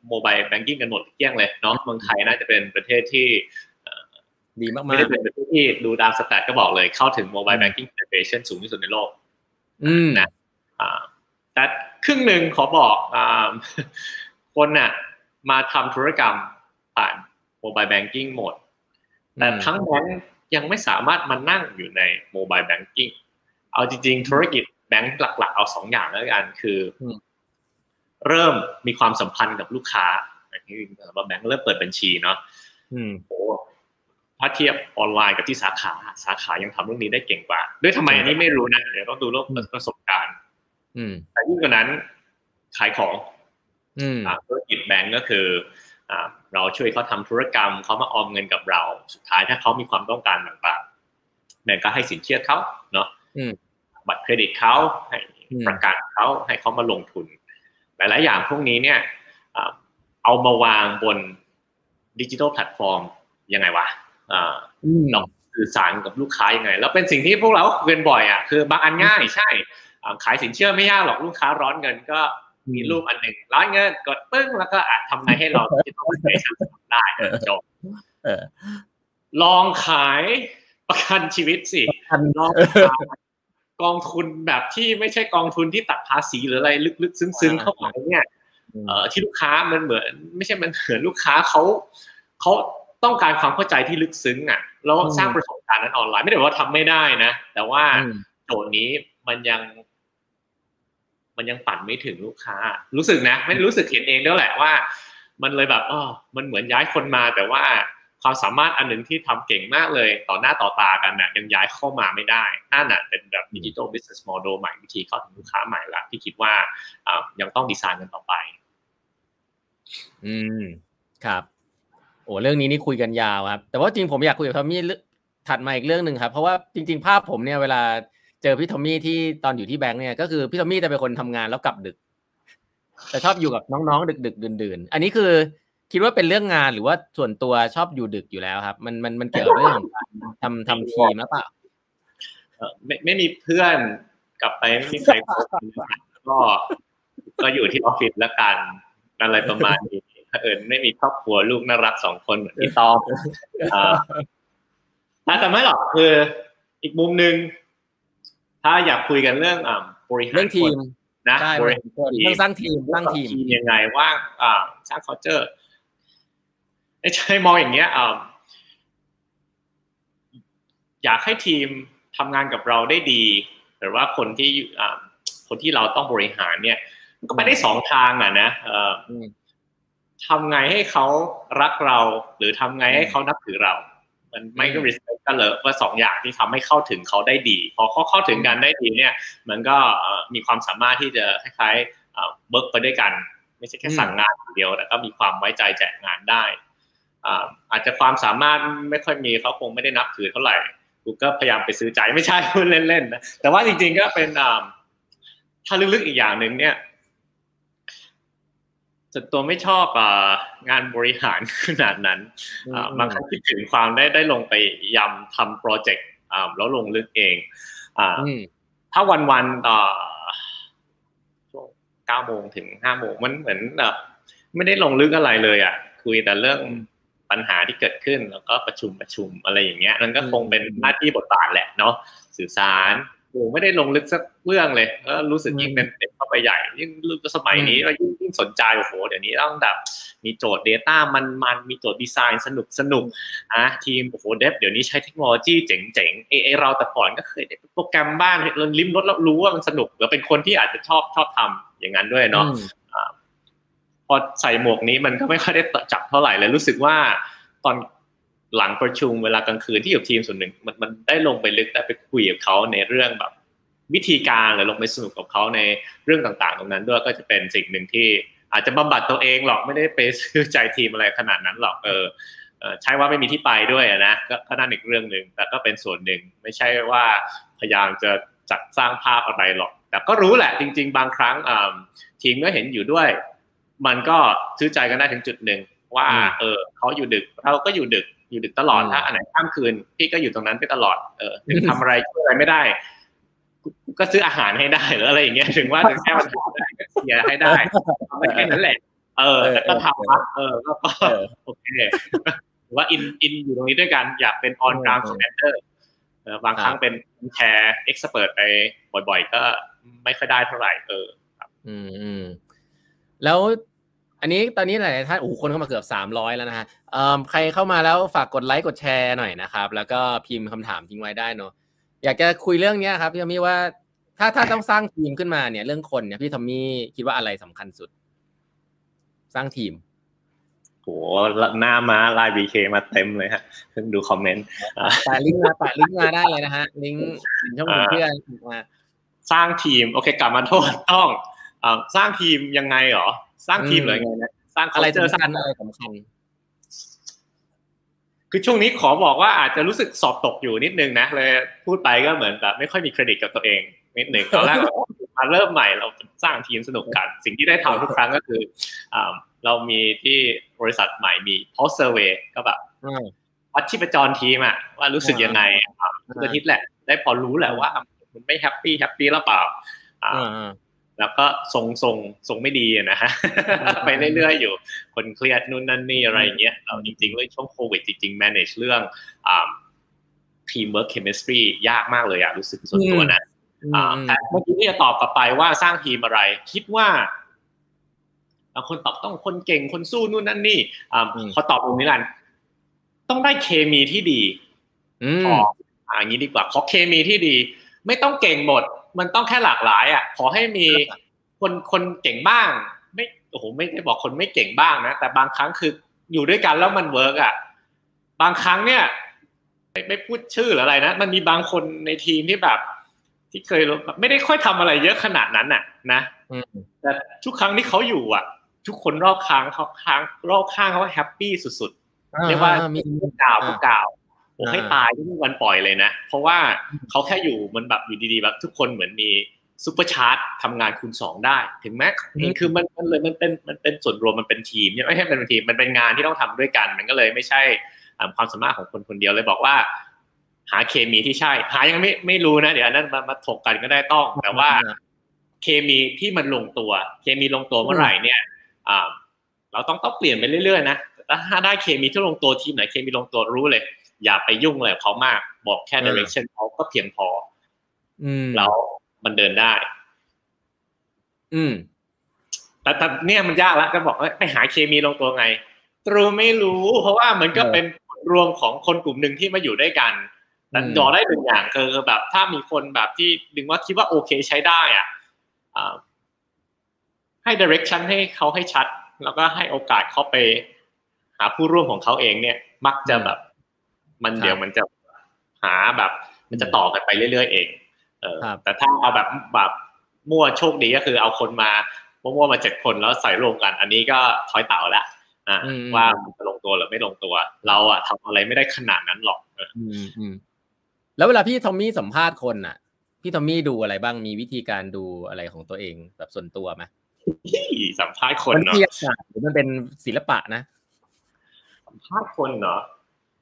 mobile banking กันหมดเกลี้ยงเลยเนาะเมืองไทยน่าจะเป็นประเทศที่ดีมากๆไม่ได้เป็นประเทศที่ดูตาม stat ก็บอกเลยเข้าถึงโมบายแบงกิ้งเพนเ n สูงที่สุดในโลก นะแต่ครึ่งหนึ่งขอบอกคนน่ะ มาทำธุรกรรมผ่าน mobile banking หมด แต่ทั้งนั้นยังไม่สามารถมานั่งอยู่ใน mobile bankingเอาจริงๆ ธุรกิจแบงก์หลัก ๆ เอาสองอย่างแล้วกันคือ เริ่มมีความสัมพันธ์กับลูกค้าที่ว่าแบงก์เริ่มเปิดบัญชีเนาะโอ้ ถ้าเทียบออนไลน์กับที่สาขาสาขายังทำเรื่องนี้ได้เก่งกว่า ด้วยทำไมอันนี้ไม่รู้นะเดี๋ยวต้องดูโลกประสบการณ์แต่ยิ่งกว่านั้นขายของธุรกิจแบงก์ก็คือเราช่วยเขาทำธุรกรรมเขามาออมเงินกับเรา สุดท้ายถ้าเขามีความต้องการต่างๆแบงก์ก็ให้สินเชื่อเขาเนาะบัตรเครดิตเขาให้ประกันเขาให้เขามาลงทุน หลายๆอย่างพวกนี้เนี่ยเอามาวางบนดิจิทัลแพลตฟอร์มยังไงวะ เราสื่อสารกับลูกค้ายังไง แล้วเป็นสิ่งที่พวกเราคุยกันบ่อยอะคือบางอันง่ายใช่ขายสินเชื่อไม่ยากหรอกลูกค้าร้อนเงินก็มีรูปอันหนึ่งร้อนเงินกดปึ้งแล้วก็อาจทำไงให้เราที่ต้องไปทำได้จบลองขายประกันชีวิตสิลองขายกองทุนแบบที่ไม่ใช่กองทุนที่ตัดภาษีหรืออะไรลึกๆซึ้งๆเข้าไปเนี่ยเอ่อที่ลูกค้ามันเหมือน ไม่ใช่มันเหมือนลูกค้าเขาเขา ต้องการความเข้าใจที่ลึกซึ้งอะแล้วสร้างประสบการณ์นั้นออนไลน์ ไม่ได้ว่าทำไม่ได้นะ แต่ว่าโจทย์นี้มันยัง มันยังปั่นไม่ถึงลูกค้า รู้สึกนะไม่รู้สึกเห็นเองแล้วแหละว่า มันเลยแบบอ๋อมันเหมือนย้ายคนมา แต่ว่าความสามารถอันหนึ่งที่ทำเก่งมากเลย ต่อหน้าต่อตากันนะ่ะยังย้ายเข้ามาไม่ได้นั่นน่ะเป็นแบบ digital business model ใหม่วิธีเข้าถึงลูกค้าใหม่ละที่คิดว่ายังต้องดีไซน์กันต่อไป อืมครับ โอ้เรื่องนี้นี่คุยกันยาวครับ แต่ว่าจริงผมอยากคุยกับทอมมี่ถัดมาอีกเรื่องหนึ่งครับ เพราะว่าจริง ๆ ภาพผมเนี่ยเวลาเจอพี่ทอมมี่ที่ตอนอยู่ที่แบงค์เนี่ยก็คือพี่ทอมมี่จะเป็นคนทำงานแล้วกลับดึก แต่ชอบอยู่กับน้องๆดึกๆดื่นๆ อันนี้คือคิดว่าเป็นเรื่องงานหรือว่าส่วนตัวชอบอยู่ดึกอยู่แล้วครับ มันมันมันเกี่ยวกับเรื่องของทำทำทีมหรือเปล่าไม่ไม่มีเพื่อนกลับไปไม่มีใครก็ก็อยู่ที่ออฟฟิศแล้วกันอะไรประมาณนี้ เอิญไม่มีครอบครัวลูกน่ารักสองคนเหมือนพี่ตองแต่ไม่หรอกคือ อีกมุมหนึ่งถ้าอยากคุยกันเรื่องบริหารทีมนะบริหารเรื่องสร้างทีมสร้างทีมยังไงว่าสร้าง culture ไม่ใช่มองอย่างเงี้ยอยากให้ทีมทำงานกับเราได้ดี หรือว่าคนที่คนที่เราต้องบริหารเนี่ย ก็ไปได้สองทางอะนะ ทำไงให้เขารักเรา หรือทำไงให้เขานับถือเรา มันไม่ก็ respect กันเลยว่าสองอย่างที่ทำให้เข้าถึงเขาได้ดี พอเขาเข้าถึงกันได้ดีเนี่ย มันก็มีความสามารถที่จะคล้ายๆเบิร์กไปด้วยกัน ไม่ใช่แค่สั่งงานอย่างเดียวแต่ก็มีความไว้ใจแจกงานได้อาจจะความสามารถไม่ค่อยมีเขาคงไม่ได้นับถือเท่าไหร่กูก็พยายามไปซื้อใจไม่ใช่พูดเล่นๆนะแต่ว่าจริงๆก็เป็นถ้าลึกๆอีกอย่างหนึ่งเนี่ย ส่วนตัวไม่ชอองานบริหารขนาดนั้นบางครั้งคิดถึงความได้ได้ลงไปยำทำโปรเจกต์แล้วลงลึกเองถ้าวันๆต่อช่วงเก้าโมงถึงห้าโมงมันเหมือนแบบไม่ได้ลงลึกอะไรเลยอะ คุยแต่เรื่องปัญหาที่เกิดขึ้นแล้วก็ประชุมประชุมอะไรอย่างเงี้ยนั่นก็คงเป็นหน้าที่บทบาทแหละเนาะสื่อสาร โอ้ไม่ได้ลงลึกสักเรื่องเลยก็รู้สึกยิ่งเป็นเด็กเข้าไปใหญ่ ยิ่งสมัยนี้ก็ยิ่งยิ่งสนใจโอ้โหเดี๋ยวนี้ต้องแบบมีโจทย์ Data มันมันมีโจทย์ดีไซน์สนุกสนุกอะทีมโอ้โหเดฟเดี๋ยวนี้ใช้เทคโนโลยีเจ๋งๆเอเราแต่ก่อนก็เคยโปรแกรมบ้านเราลิ้มรสแล้วรู้ว่ามันสนุกเราเป็นคนที่อาจจะชอบชอบทำอย่างนั้นด้วยเนาะพอใส่หมวกนี้มันก็ไม่ค่อยได้จับเท่าไหร่เลยรู้สึกว่าตอน หลังประชุมเวลากลางคืนที่อยู่ทีมส่วนหนึ่งมันมันได้ลงไปลึกได้ไปคุยกับเขาในเรื่องแบบ วิธีการหรือลงไปสนุกกับเขาในเรื่องต่างๆ ตรงนั้นด้วยก็จะเป็นสิ่งหนึ่งที่อาจจะบำบัดตัวเองหรอกไม่ได้ไปซื้อใจทีมอะไรขนาดนั้นหรอกเออใช่ว่าไม่มีที่ไปด้วยนะก็นั่นอีกเรื่องหนึ่งแต่ก็เป็นส่วนหนึ่งไม่ใช่ว่าพยายามจะจัดสร้างภาพอะไรหรอก แต่ก็รู้แหละจริง ๆ บางครั้งทีมก็เห็นอยู่ด้วย มันก็ซื้อใจกันได้ถึงจุดหนึ่งว่า เออเขาอยู่ดึกเราก็อยู่ดึก อยู่ดึกตลอดถ้าอันไหนข้ามคืนพี่ก็อยู่ตรงนั้นไปตลอดเออถึงทำอะไรช่วยอะไรไม่ได้ ก็ซื้ออาหารให้ได้หรืออะไรอย่างเงี้ยถึงว่าถึงแค่มันได้ก็เคลียร์ให้ได้ไม่แค่นั้นแหละ เออแต่ก็ทำเออก็โอเคหรือว่าอินอินอยู่ตรงนี้ด้วยกันอยากเป็นออนกราวด์คอมเมนเตอร์บางครั้งเป็นแชร์เอ็กซ์เพิร์ไปบ่อยๆ ก็ไม่ค่อยได้เท่าไหร่เออ อืมแล้ว อันนี้ตอนนี้หลายท่านโอ้คนเข้ามาเกือบสามร้อยแล้วนะฮะใครเข้ามาแล้วฝากกดไลค์กดแชร์หน่อยนะครับ แล้วก็พิมพ์คำถามทิ้งไว้ได้เนาะอยากจะคุยเรื่องนี้ครับพี่ทอมมี่ว่าถ้าถ้าต้องสร้างทีมขึ้นมาเนี่ย เรื่องคนเนี่ยพี่ทอมมี่คิดว่าอะไรสำคัญสุด สร้างทีมโหหน้าม้า LINE BK มาเต็มเลยฮะเพิ่งดูคอมเมนต์แปะลิงก์มาแปะลิงก์มาได้เลยนะฮะ ลิงก์ช่องเพื่อนมาสร้างทีม โอเค กลับมาโจทย์ต้องสร้างทีมยังไงหรอ สร้างทีมหรือไงนะสร้างอะไรสำคัญอะไรสำคัญคือช่วงนี้ขอบอกว่าอาจจะรู้สึกสอบตกอยู่นิดนึงนะเลยพูดไปก็เหมือนแบบไม่ค่อยมีเครดิตกับตัวเองนิดหนึ่งตอนแรกมาเริ่มใหม่เราสร้างทีมสนุกกัน สิ่งที่ได้ทำทุกครั้งก็คือเรามีที่บริษัทใหม่มี pulse survey ก็แบบวัดชีพจรทีมอะว่ารู้สึกยังไงทุกอาทิตย์แหละ ได้พอรู้แหละว่ามันไม่แฮปปี้แฮปปี้หรือเปล่า แล้วก็ทรงทรงทรงไม่ดีนะฮะไปเรื่อยๆอยู่คนเครียดนู่นนั่นนี่อะไรเงี้ยเราจริงๆเรื่องช่วงโควิดจริงๆ manage เรื่อง teamwork chemistry ยากมากเลยอะรู้สึกส่วนตัวนะแต่เมื่อกี้ที่จะตอบกลับไปว่าสร้างทีมอะไร คิดว่าคนตอบต้องคนเก่งคนสู้นู่นนั่นนี่พอตอบตรงนี้ลันต้องได้เคมีที่ดีขออย่างนี้ดีกว่าขอเคมีที่ดี ไม่ต้องเก่งหมด มันต้องแค่หลากหลายอะขอให้มีคนคนเก่งบ้าง ไม่โอ้โหไม่ได้บอกคนไม่เก่งบ้างนะแต่บางครั้งคืออยู่ด้วยกันแล้วมัน work อะบางครั้งเนี่ยไม่ไม่พูดชื่อหรืออะไรนะมันมีบางคนในทีมที่แบบ ที่เคยไม่ได้ค่อยทำอะไรเยอะขนาดนั้นอะ นะแต่ทุกครั้งที่เขาอยู่อะ ทุกคนรอบข้างเขาข้างรอบข้างเขาแฮปปี้สุดๆเรียกว่ามีกล่าวกล่าว โอ้ให้ตายที่วันปล่อยเลยนะ เพราะว่าเขาแค่อยู่มันแบบอยู่ดีๆแบบทุกคนเหมือนมีซูเปอร์ชาร์จทำงานคูณสองได้ ถึงแม้คือมันมันเลยมันเป็นมันเป็นส่วนรวมมันเป็นทีมไม่ใช่เป็นทีมมันเป็นงานที่ต้องทำด้วยกัน มันก็เลยไม่ใช่ความสามารถของคนคนเดียวเลยบอกว่า หาเคมีที่ใช่ หายังไม่ไม่รู้นะ เดี๋ยวนั้นมามาถกกันก็ได้ต้อง แต่ว่าเคมีที่มันลงตัว เคมีลงตัวเมื่อไหร่เนี่ยเราต้องต้องเปลี่ยนไปเรื่อยๆนะถ้าได้เคมีที่ลงตัวทีมไหนเคมีลงตัวรู้เลย อย่าไปยุ่งเลยเขามาก บอกแค่ direction เขาก็เพียงพอ อืมแล้วมันเดินได้ อืมแต่แต่เนี่ยมันยากแล้วก็บอกไปหาเคมีลงตัวไง ตรูไม่รู้ เพราะว่ามันก็เป็นรวมของคนกลุ่มหนึ่งที่มาอยู่ด้วยกันแต่ดอได้หนึ่งอย่างคือแบบ ถ้ามีคนแบบที่ดึงว่าคิดว่าโอเคใช้ได้อะให้ direction ให้เขาให้ชัด แล้วก็ให้โอกาสเขาไป หาผู้ร่วมของเขาเองเนี่ย มักจะแบบ มันเดี๋ยวมันจะหาแบบ มันจะต่อกันไปเรื่อยๆเอง เออแต่ถ้าเอาแบบแบบมั่วโชคดีก็คือเอาคนมามั่วๆมาเจ็ดคนแล้วใส่รวมกัน อันนี้ก็ทอยเต่าละอ่าว่ามันจะลงตัวหรือไม่ลงตัว เราอะทำอะไรไม่ได้ขนาดนั้นหรอกอืมอืมแล้วเวลาพี่ทอมมี่สัมภาษณ์คนอะพี่ทอมมี่ดูอะไรบ้างมีวิธีการดูอะไรของตัวเองแบบส่วนตัวไหมสัมภาษณ์คนเนาะหรือมันเป็นศิลปะนะสัมภาษณ์คนเนาะ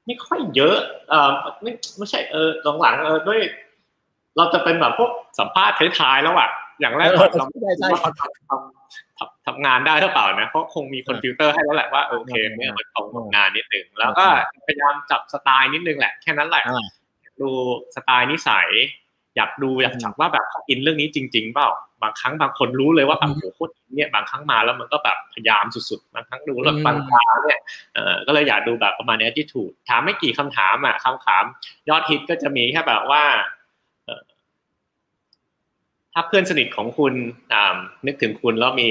ไม่ค่อยเยอะเออไม่ไม่ใช่เออหลังๆเออด้วย เราจะเป็นแบบพวกสัมภาษณ์ท้ายๆแล้วอะอย่างแรกเราเราทำทำงานได้หรือเปล่านะเพราะคงมีคนฟิลเตอร์ให้แล้วแหละว่าโอเคเนี่ยมันตรงงานนิดนึงแล้วก็พยายามจับสไตล์นิดนึงแหละแค่นั้นแหละ ดูสไตล์นิสัย อยากดูอยากจับว่าแบบอินเรื่องนี้จริง ๆ เปล่าบางครั้งบางคนรู้เลยว่าแบบโอ้โหโคตรเนี่ยบางครั้งมาแล้วมันก็แบบพยายามสุดๆบางครั้งดูแล้วบางครั้งเนี่ยเออก็เลยอยากดูแบบประมาณนี้ที่ถูกถามไม่กี่คำถามอะคำถามยอดฮิตก็จะมีแค่แบบว่าถ้าเพื่อนสนิทของคุณนึกถึงคุณแล้วมี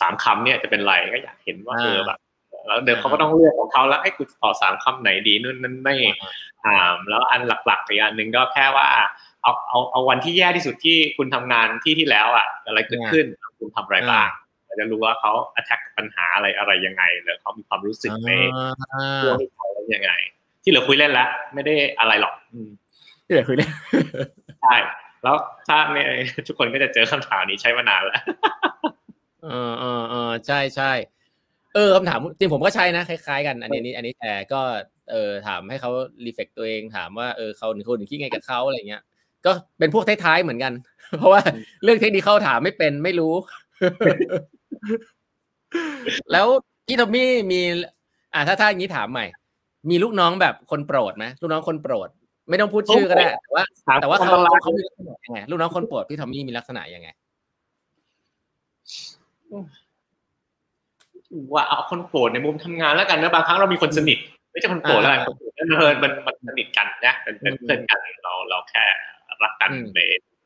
สามคำเนี่ยจะเป็นไรก็อยากเห็นว่าเออแบบแล้วเดี๋ยวเขาก็ต้องเลือกของเขาแล้วให้กูตอบสามคำไหนดีนู่นนั่นไม่อ่าแล้วอันหลักๆอีกอันหนึ่งก็แค่ว่า เอาเอาเอาวันที่แย่ที่สุดที่คุณทำงานที่ที่แล้วอะอะไรเกิดขึ้นคุณทำอะไรบ้างจะรู้ว่าเขา attack ปัญหาอะไรอะไรยังไงหรือเขามีความรู้สึกในเรื่องที่เขายังไง ที่เหลือคุยเล่นแล้วไม่ได้อะไรหรอกที่เหลือคุยเล่นใช่แล้วถ้าเนี่ยทุกคนก็จะเจอคำถามนี้ใช้มานานแล้วเออเออเออใช่ใช่เออคำถามจริงผมก็ใช้นะคล้ายๆกัน อันนี้อันนี้แต่ก็เออถามให้เขารีเฟกตัวเองถามว่าเออเขาหนึ่งคนหนึ่งคิดไงกับเขาอะไรเงี้ย ก็เป็นพวกท้ายๆเหมือนกัน เพราะว่าเรื่องเทคนิคเข้าถามไม่เป็นไม่รู้ แล้วพี่ทอมมี่มี อ่าถ้าถ้าอย่างนี้ถามใหม่ มีลูกน้องแบบคนโปรดไหมลูกน้องคนโปรด ไม่ต้องพูดชื่อก็ได้แต่ว่า แต่ว่าเขาเขามีลักษณะยังไงลูกน้องคนโปรดพี่ทอมมี่มีลักษณะยังไงว่าเอาคนโปรดในมุมทำงานแล้วกันนะบางครั้งเรามีคนสนิทไม่ใช่คนโปรดอะไรคนโปรดมันมันมันสนิทกันนะเป็นเพื่อนกันเราเราแค่ รักกันใน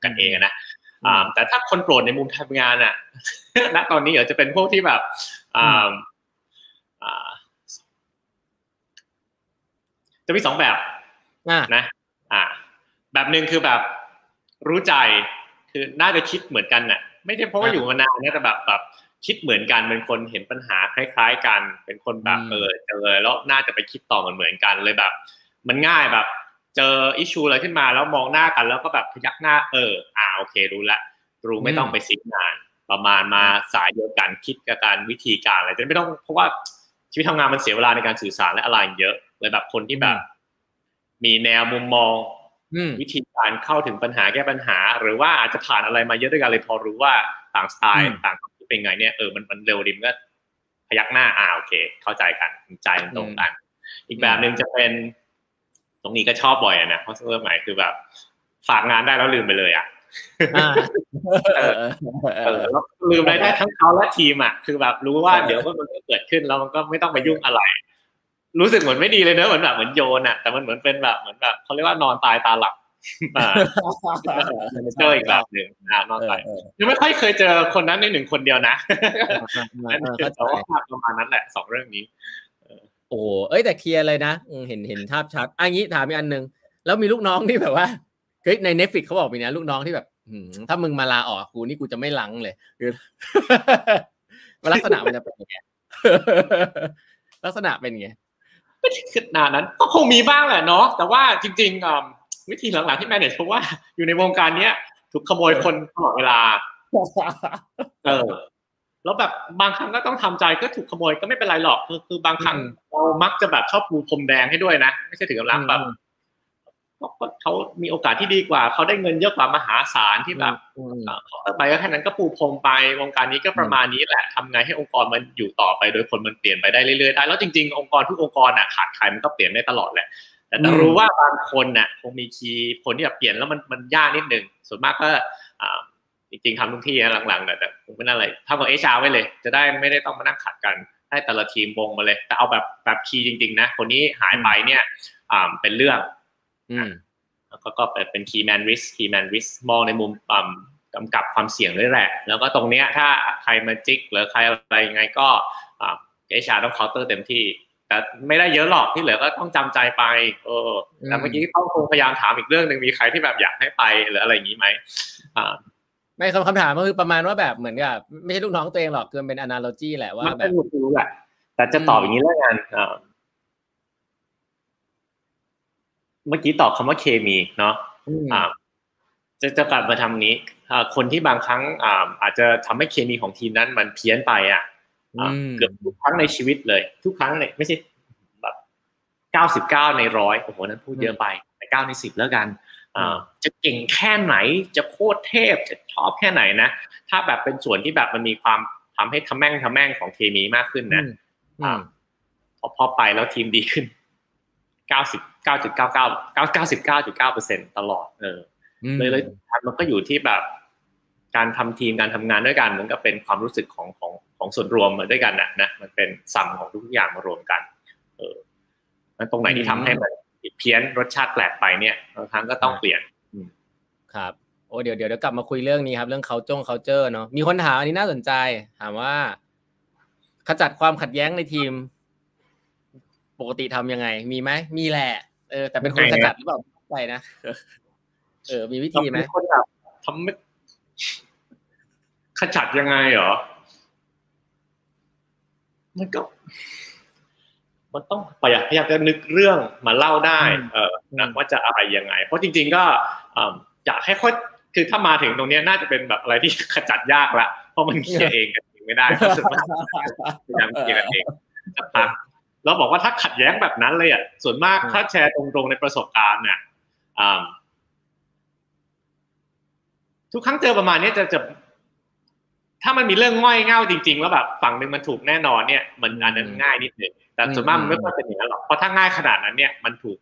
กันเองนะอ่าแต่ถ้าคนโปรดในมุมทำงานอะณตอนนี้อาจจะเป็นพวกที่แบบอ่าอ่าจะมีสองแบบนะอ่า แบบหนึ่งคือแบบรู้ใจคือน่าจะคิดเหมือนกันน่ะ ไม่ใช่เพราะว่าอยู่มานานนะแต่แบบแบบคิดเหมือนกันเป็นคนเห็นปัญหาคล้าย ๆ กัน เป็นคนแบบเออเจอแล้วน่าจะไปคิดต่อเหมือนเหมือนกันเลยแบบ มันง่ายแบบ เจออิชูอะไรขึ้นมาแล้วมองหน้ากันแล้วก็แบบพยักหน้าเออ อ่าโอเครู้ละรู้ไม่ต้องไปซิกงาน ประมาณมาสายเดียวกันคิดกับการวิธีการอะไรจะไม่ต้องเพราะว่าชีวิตทำงานมันเสียเวลาในการสื่อสารและอะไรเยอะเลยแบบคนที่แบบ มีแนวมุมมองวิธีการเข้าถึงปัญหาแก้ปัญหา หรือว่าอาจจะผ่านอะไรมาเยอะด้วยกันเลยพอรู้ว่าต่างสไตล์ต่างเป็นไงเนี่ยเออมันมันเร็วดิมก็พยักหน้าอ่าโอเค เข้าใจกันใจตรงกัน อีกแบบหนึ่งจะเป็น ตรงนี้ก็ชอบบ่อยนะเพราะเริ่มใหม่คือแบบ ฝากงานได้แล้วลืมไปเลยอะแล้วลืมได้ได้ทั้งเขาและทีมอะ คือแบบรู้ว่าเดี๋ยวมันจะเกิดขึ้นแล้วมันก็ไม่ต้องไปยุ่งอะไร รู้สึกเหมือนไม่ดีเลยเนอะเหมือนแบบเหมือนโยนอะ แต่มันเหมือนเป็นแบบเหมือนแบบเขาเรียกว่านอนตายตาหลับเจออีกแบบหนึ่งนอกไปยังไม่ค่อยเคยเจอคนนั้นในหนึ่งคนเดียวนะแต่ว่าประมาณนั้นแหละสองเรื่องนี้ โอ้เอ้ยแต่เคลียร์เลยนะเห็นเห็นภาพชัดอันนี้ถามอีกอันหนึ่งแล้วมีลูกน้องที่แบบว่าเฮ้ยในเน็ตฟิกเขาบอกมีนะลูกน้องที่แบบถ้ามึงมาลาออกกูนี่กูจะไม่ลังเลยคือลักษณะมันจะเป็นยังไงลักษณะเป็นไงไม่ถึงขนาดนั้นก็คงมีบ้างแหละเนาะแต่ว่าจริงๆวิธีหลังๆที่แมเนจเพราะว่าอยู่ในวงการเนี้ยถูกขโมยคนตลอดเวลาเออ แล้วแบบบางครั้งก็ต้องทำใจก็ถูกขโมยก็ไม่เป็นไรหรอกคือคือบางครั้งเรามักจะแบบชอบปูพรมแดงให้ด้วยนะไม่ใช่ถึงกับรักแบบเขามีโอกาสที่ดีกว่าเขาได้เงินเยอะกว่ามหาศาลที่แบบเขาไปก็แค่นั้นก็ปูพรมไปวงการนี้ก็ประมาณนี้แหละทำไงให้องค์กรมันอยู่ต่อไปโดยคนมันเปลี่ยนไปได้เรื่อยๆได้แล้วจริงๆองค์กรทุกองค์กรอะขาดใครมันก็เปลี่ยนได้ตลอดแหละแต่ต้องรู้ว่าบางคนน่ะคงมีคีย์คนที่แบบเปลี่ยนแล้วมันมันยากนิดนึงส่วนมากก็ จริงๆทำทุกที่นะหลังๆแต่แต่คงไม่น่าอะไรทำกับเอชาไว้เลย จะได้ไม่ได้ต้องมานั่งขัดกัน ให้แต่ละทีมวงมาเลย แต่เอาแบบแบบคีย์จริง ๆ นะ คนนี้หายไปเนี่ยอ่าเป็นเรื่องอืมแล้วก็ก็เป็น key man risk key man risk มองในมุมอ่ากำกับความเสี่ยงด้วยแหละ แล้วก็ตรงเนี้ยถ้าใครมาจิกหรือใครอะไรยังไงก็ HR ต้องเคาน์เตอร์เต็มที่ แต่ไม่ได้เยอะหรอกที่เหลือก็ต้องจำใจไปเออแต่เมื่อกี้ต้องคงพยายามถามอีกเรื่องหนึ่งมีใครที่แบบอยากให้ไปหรืออะไรอย่างนี้ไหมอ่า ไม่คำคำถามก็คือประมาณว่าแบบเหมือนกับไม่ใช่ลูกน้องตัวเองหรอกคือเป็น analogy แหละว่ามันแบเป็นบรู้แหละแต่จะตอบอย่างนี้แล้วกันอ่าเมื่อกี้ตอบคำว่าเคมีเนาะอืมอ่าจะจะกลับมาทำนี้อ่าคนที่บางครั้งอ่าอาจจะทำให้เคมีของทีมนั้นมันเพี้ยนไปอะอ่าอืมเกือบทุกครั้งในชีวิตเลย ทุกครั้งเลยไม่ใช่แบบเก้าสิบเก้าในร้อยโอ้โหนั้นพูดเยอะไปแต่เก้าในสิบแล้วกันอ่า จะเก่งแค่ไหนจะโคตรเทพจะชอบแค่ไหนนะ ถ้าแบบเป็นส่วนที่แบบมันมีความทำให้ทำแม่งทำแม่งของเคมีมากขึ้นนะอืมพอพอไปแล้วทีมดีขึ้นเก้าสิบเก้าจุดเก้าเก้าเก้าเก้าสิบเก้าจุดเก้าเปอร์เซ็นตลอดเอออืมเลยเลยมันก็อยู่ที่แบบการทำทีมการทำงานด้วยกันมันก็เป็นความรู้สึกของของของส่วนรวมมาด้วยกันนะนะมันเป็นสัมของทุกอย่างมารวมกัน เออแล้วตรงไหนที่ทำให้มัน ผิดเพี้ยนรสชาติแปลกไปเนี่ยบางครั้งก็ต้องเปลี่ยนครับโอ้เดี๋ยวเดี๋ยวเดี๋ยวกลับมาคุยเรื่องนี้ครับ เรื่องเขาจงเขาเจอเนาะมีคนถามอันนี้น่าสนใจ ถามว่า ขจัดความขัดแย้งในทีม ปกติทำยังไง มีไหมมีแหละเออแต่เป็นคนยังขไงนะจัดหรือเปล่าไม่ไปนะเออ มีวิธีไหมเราเป็นคนแบบทำไม่ขจัดยังไงเหรอมันก็ มันต้องพยายามพยายามจะนึกเรื่องมาเล่าได้เออนะว่าจะอะไรยังไง เพราะจริง ๆ ก็อ่าอยากให้ค่อยคือถ้ามาถึงตรงเนี้ยน่าจะเป็นแบบอะไรที่ขจัดยากละเพราะมันเคลียร์เองกันเองไม่ได้รู้สึกว่าพยายามเคลียร์กันเองสักพักเราบอกว่าถ้าขัดแย้งแบบนั้นเลยอะส่วนมากอืมถ้าแชร์ตรงๆในประสบการณ์เนี่ยอ่าทุกครั้งเจอประมาณเนี้ยจะจะ ถ้ามันมีเรื่องง่อยเง่าจริง ๆ แล้วแบบฝั่งหนึ่งมันถูกแน่นอนเนี่ย มันอันนั้นง่ายนิดหนึ่ง แต่ส่วนมากมันไม่ค่อยเป็นอย่างนั้นหรอกเพราะถ้าง่ายขนาดนั้นเนี่ยมันถูก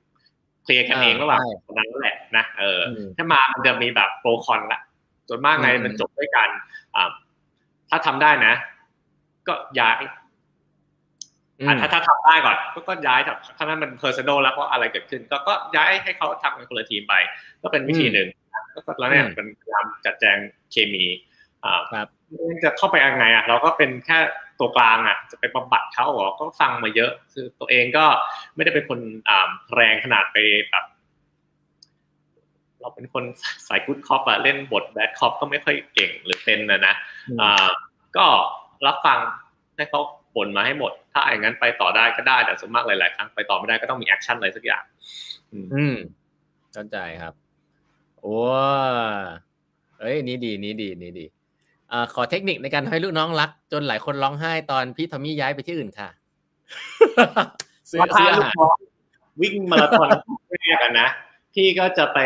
เคลียร์กันเองระหว่างคนนั้นแหละนะเอออืมถ้ามามันจะมีแบบ pro con ละส่วนมากไงอืมมันจบด้วยกันอ่าถ้าทำได้นะ ก็ย้ายอือะมถ้าถ้าทำได้ก่อน ก็ก็ย้ายถ้าถ้านั้นมัน personal แล้วว่าอะไรเกิดขึ้น ก็ก็ย้ายให้เขาทำเป็นคนละทีมไป ก็เป็นวิธีหนึ่งก็ก็แล้วเนี่ยอืมเป็นพยายามจัดแจงเคมีอ่าครับจะเข้าไปยังไงอะเราก็เป็นแค่ ตัวกลางอะจะไปบำบัดเขาเหรอก็ฟังมาเยอะคือตัวเองก็ไม่ได้เป็นคนอ่าแรงขนาดไปแบบเราเป็นคนสาย good cop อะเล่นบท bad cop ก็ไม่ค่อยเก่งหรือเป็นนะนะอ่าก็รับฟังให้เขาบ่นมาให้หมด ถ้าอย่างนั้นไปต่อได้ก็ได้แต่ส่วนมากหลายๆครั้งไปต่อไม่ได้ก็ต้องมี action อะไรสักอย่าง อืมอืมเข้าใจครับ โอ้เอ้ยนี่ดีนี่ดีนี่ดี อ่าขอเทคนิคในการให้ลูกน้องรัก จนหลายคนร้องไห้ตอนพี่ทอมมี่ย้ายไปที่อื่นค่ะซื้อว่าถ้าซื้ออาลูกหารน้องวิ่งมาราธอนแรกกันนะพี่ก็จะไป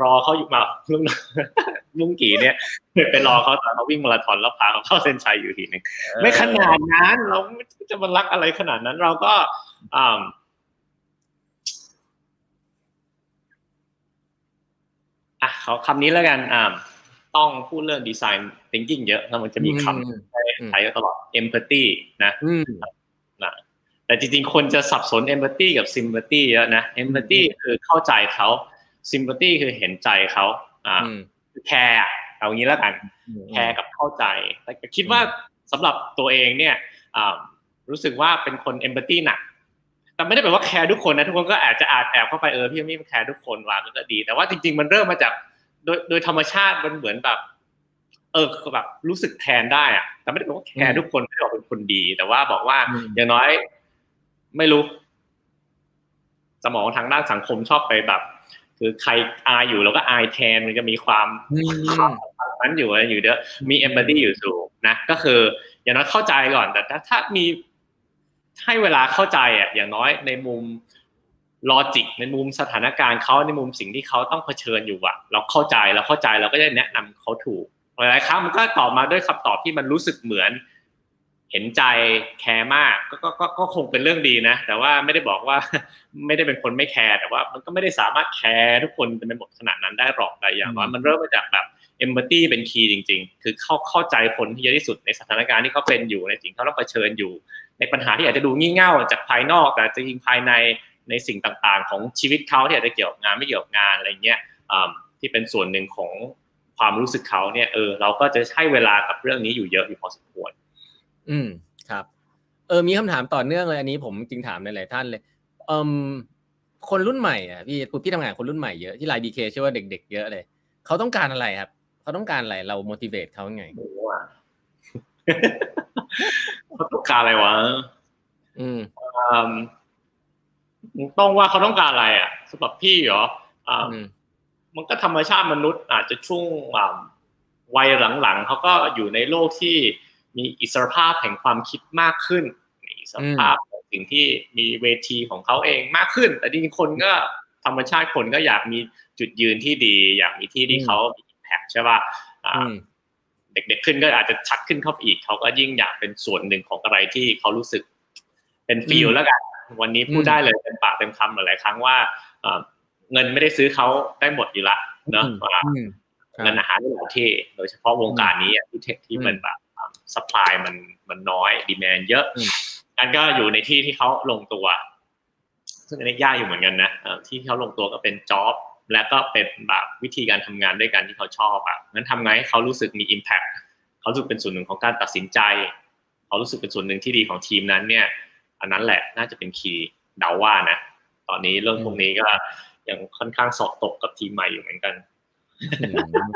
รอเขาอยู่มาลุงลุงกี่เนี่ยไปรอเขาตอนเขาวิ่งมาราธอนแล้วพาเขาเข้าเส้นชัยอยู่ทีหนึ่งไม่ขนาดนั้นเราไม่จะมารักอะไรขนาดนั้น เราก็อ่าอะเขาคำนี้แล้วกันอ่าต้องพูดเรื่องดีไซน์ thinking เยอะแล้วมันจะมีคำอืมใช้ใช้ตลอด empathy นะอืมนะแต่จริงๆ คนจะสับสน empathy กับ sympathy เยอะนะ empathy คือเข้าใจเขา sympathy คือเห็นใจเขาอ่าอืมคือแคร์เอางี้แล้วกันแคร์กับเข้าใจ แต่คิดว่าสำหรับตัวเองเนี่ยอ่ารู้สึกว่าเป็นคน empathy หนัก แต่ไม่ได้แปลว่าแคร์ทุกคนนะทุกคนก็อาจจะอาจแอบเข้าไปเออพี่ไม่แคร์ทุกคนว่าก็ดี แต่ว่าจริง ๆ มันเริ่มมาจากโดยโดยธรรมชาติมันเหมือนแบบ เออแบบรู้สึกแทนได้อะแต่ไม่ได้แปลว่าแคร์ทุกคนไม่ได้บอกเป็นคนดี แต่ว่าบอกว่าอืมอย่างน้อย ไม่รู้ สมองทางด้านสังคมชอบไปแบบ คือใครอายอยู่แล้วก็อายแทนมันจะมีความอืมนั้นอยู่อะไรอยู่เด้อมีเอมพัตตีอยู่สูงนะก็คือ อย่างน้อยเข้าใจก่อนแต่ถ้าถ้ามีให้เวลาเข้าใจอะอย่างน้อยในมุมlogic ในมุมสถานการณ์เขาในมุมสิ่งที่เขาต้องเผชิญอยู่อะเราเข้าใจเราเข้าใจเราก็จะแนะนำเขาถูก หลายๆครั้งมันก็ตอบมาด้วยคำตอบที่มันรู้สึกเหมือน เห็นใจแคร์มากก็ก็ก็ก็คงเป็นเรื่องดีนะ แต่ว่าไม่ได้บอกว่าไม่ได้เป็นคนไม่แคร์แต่ว่ามันก็ไม่ได้สามารถแคร์ทุกคนเป็นหมดขนาดนั้นได้หรอกแต่อย่างว่ามันเริ่มมาจากแบบ empathy เป็น key จริง ๆ คือเข้าเข้าใจคนที่เยอะที่สุดในสถานการณ์ที่เขาเป็นอยู่ในสิ่งที่เขาต้องเผชิญอยู่ ในปัญหาที่อาจจะดูงี่เง่าจากภายนอก แต่จริงๆภายในในสิ่งต่างๆ ของชีวิตเขาที่อาจจะเกี่ยวกับงานไม่เกี่ยวกับงานอะไรเงี้ยอ่าที่เป็นส่วนหนึ่งของ ความรู้สึกเขาเนี่ยเออเราก็จะให้เวลากับเรื่องนี้อยู่เยอะอยู่พอสมควร อืมครับ เออมีคำถามต่อเนื่องเลยอันนี้ผมจริงถามในหลายท่านเลยเอ่มคนรุ่นใหม่อะพี่พี่ทำงานกับคนรุ่นใหม่เยอะที่ไลน์ดีเคเชื่อว่าเด็ก ๆ เยอะเลยเขาต้องการอะไรครับเขเขาต้องการอะไรเรา motivate เขาไงโอ้โหอะเขาต้องการอะไรวะอืมอืมต้องว่าเขาต้องการอะไรอะสำหรับพี่เหรออ่าอื มมันก็ธรรมชาติมนุษย์อาจจะช่วงอ่าวัยหลังๆเขาก็อยู่ในโลกที่มีอิสรภาพแห่งความคิดมากขึ้นมีอิสรภาพของสิ่งที่มีเวทีของเขาเองมากขึ้น แต่จริงๆคนก็ธรรมชาติคนก็อยากมีจุดยืนที่ดี อยากมีที่ที่เขามีอิมแพคใช่ป่ะอ่าอืมเด็กๆขึ้นก็อาจจะชัดขึ้นเข้าไปอีกเขาก็ยิ่งอยากเป็นส่วนหนึ่งของอะไรที่เขารู้สึกเป็นฟีลอืมแล้วกันวันนี้พูดอืมได้เลยเต็มปากเต็มคำหลายๆครั้งว่า เอ่อเงินไม่ได้ซื้อเขาได้หมดอยู่ละเนาะอืมว่าอืมครับเงินอาหารได้หลายที่โดยเฉพาะวงการนี้อะที่เทคที่อืมมันแบบสปายมันมันน้อยดีแมนเยอะอืมงั้นก็อยู่ในที่ที่เขาลงตัว ซึ่งอันนี้ยากอยู่เหมือนกันนะเอ่อที่เขาลงตัวก็เป็นจ็อบและก็เป็นแบบวิธีการทำงานด้วยกันที่เขาชอบอะงั้นทำไงให้เขารู้สึกมี Impact เขารู้สึกเป็นส่วนหนึ่งของการตัดสินใจเขารู้สึกเป็นส่วนหนึ่งที่ดีของทีมนั้นเนี่ย อันนั้นแหละน่าจะเป็นคีย์เดาว่านะ ตอนนี้เรื่องพวกนี้ก็ ยังค่อนข้างสอบตกกับทีมใหม่อยู่เหมือนกันอืม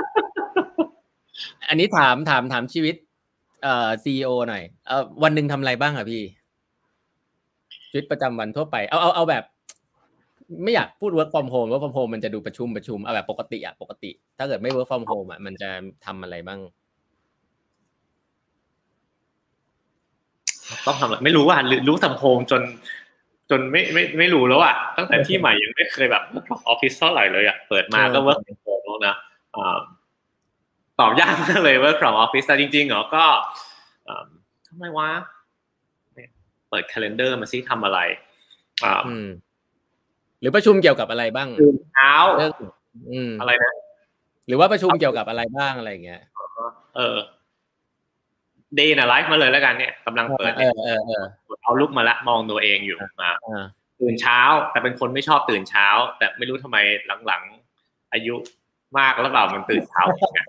อันนี้ถามถามถามชีวิต เอ่อซีอหน่อยเอ่อวันหนึ่งทำอะไรบ้างอะพี่ ชีวิตประจำวันทั่วไป เอาเอาเอาแบบ ไม่อยากพูด work from home work from home มันจะดูประชุมประชุมเอาแบบปกติอะปกติ ถ้าเกิดไม่ work from home อะมันจะทำอะไรบ้าง ต้องทำอะไรไม่รู้ว่า work from home จน จนไม่ไม่ไม่รู้แล้วอะตั้งแต่ที่ใหม่ยังไม่เคยแบบออฟฟิศเท่าไหร่เลยอะเปิดมาก็เออ work from แล้วนะอ่าตอบยากมากเลย work from ออฟฟิศแต่จริงๆเหรอก็อ่าทำไมวะเนี่ยเปิด calendar มาซิทำอะไรอ่าอืมหรือประชุมเกี่ยวกับอะไรบ้างตื่นเช้าเรื่องอืมอะไรนะหรือว่าประชุมเกี่ยวกับอะไรบ้างอะไรอย่างเงี้ยเออเดย์นะไลฟ์มาเลยแล้วกันเนี่ยกำลังเปิดเออเออเออเอาลุกมาละมองตัวเองอยู่มาอ่าตื่นเช้า แต่เป็นคนไม่ชอบตื่นเช้า แต่ไม่รู้ทำไมหลังๆอายุมากแล้วเปล่ามันตื่นเช้าเองอะ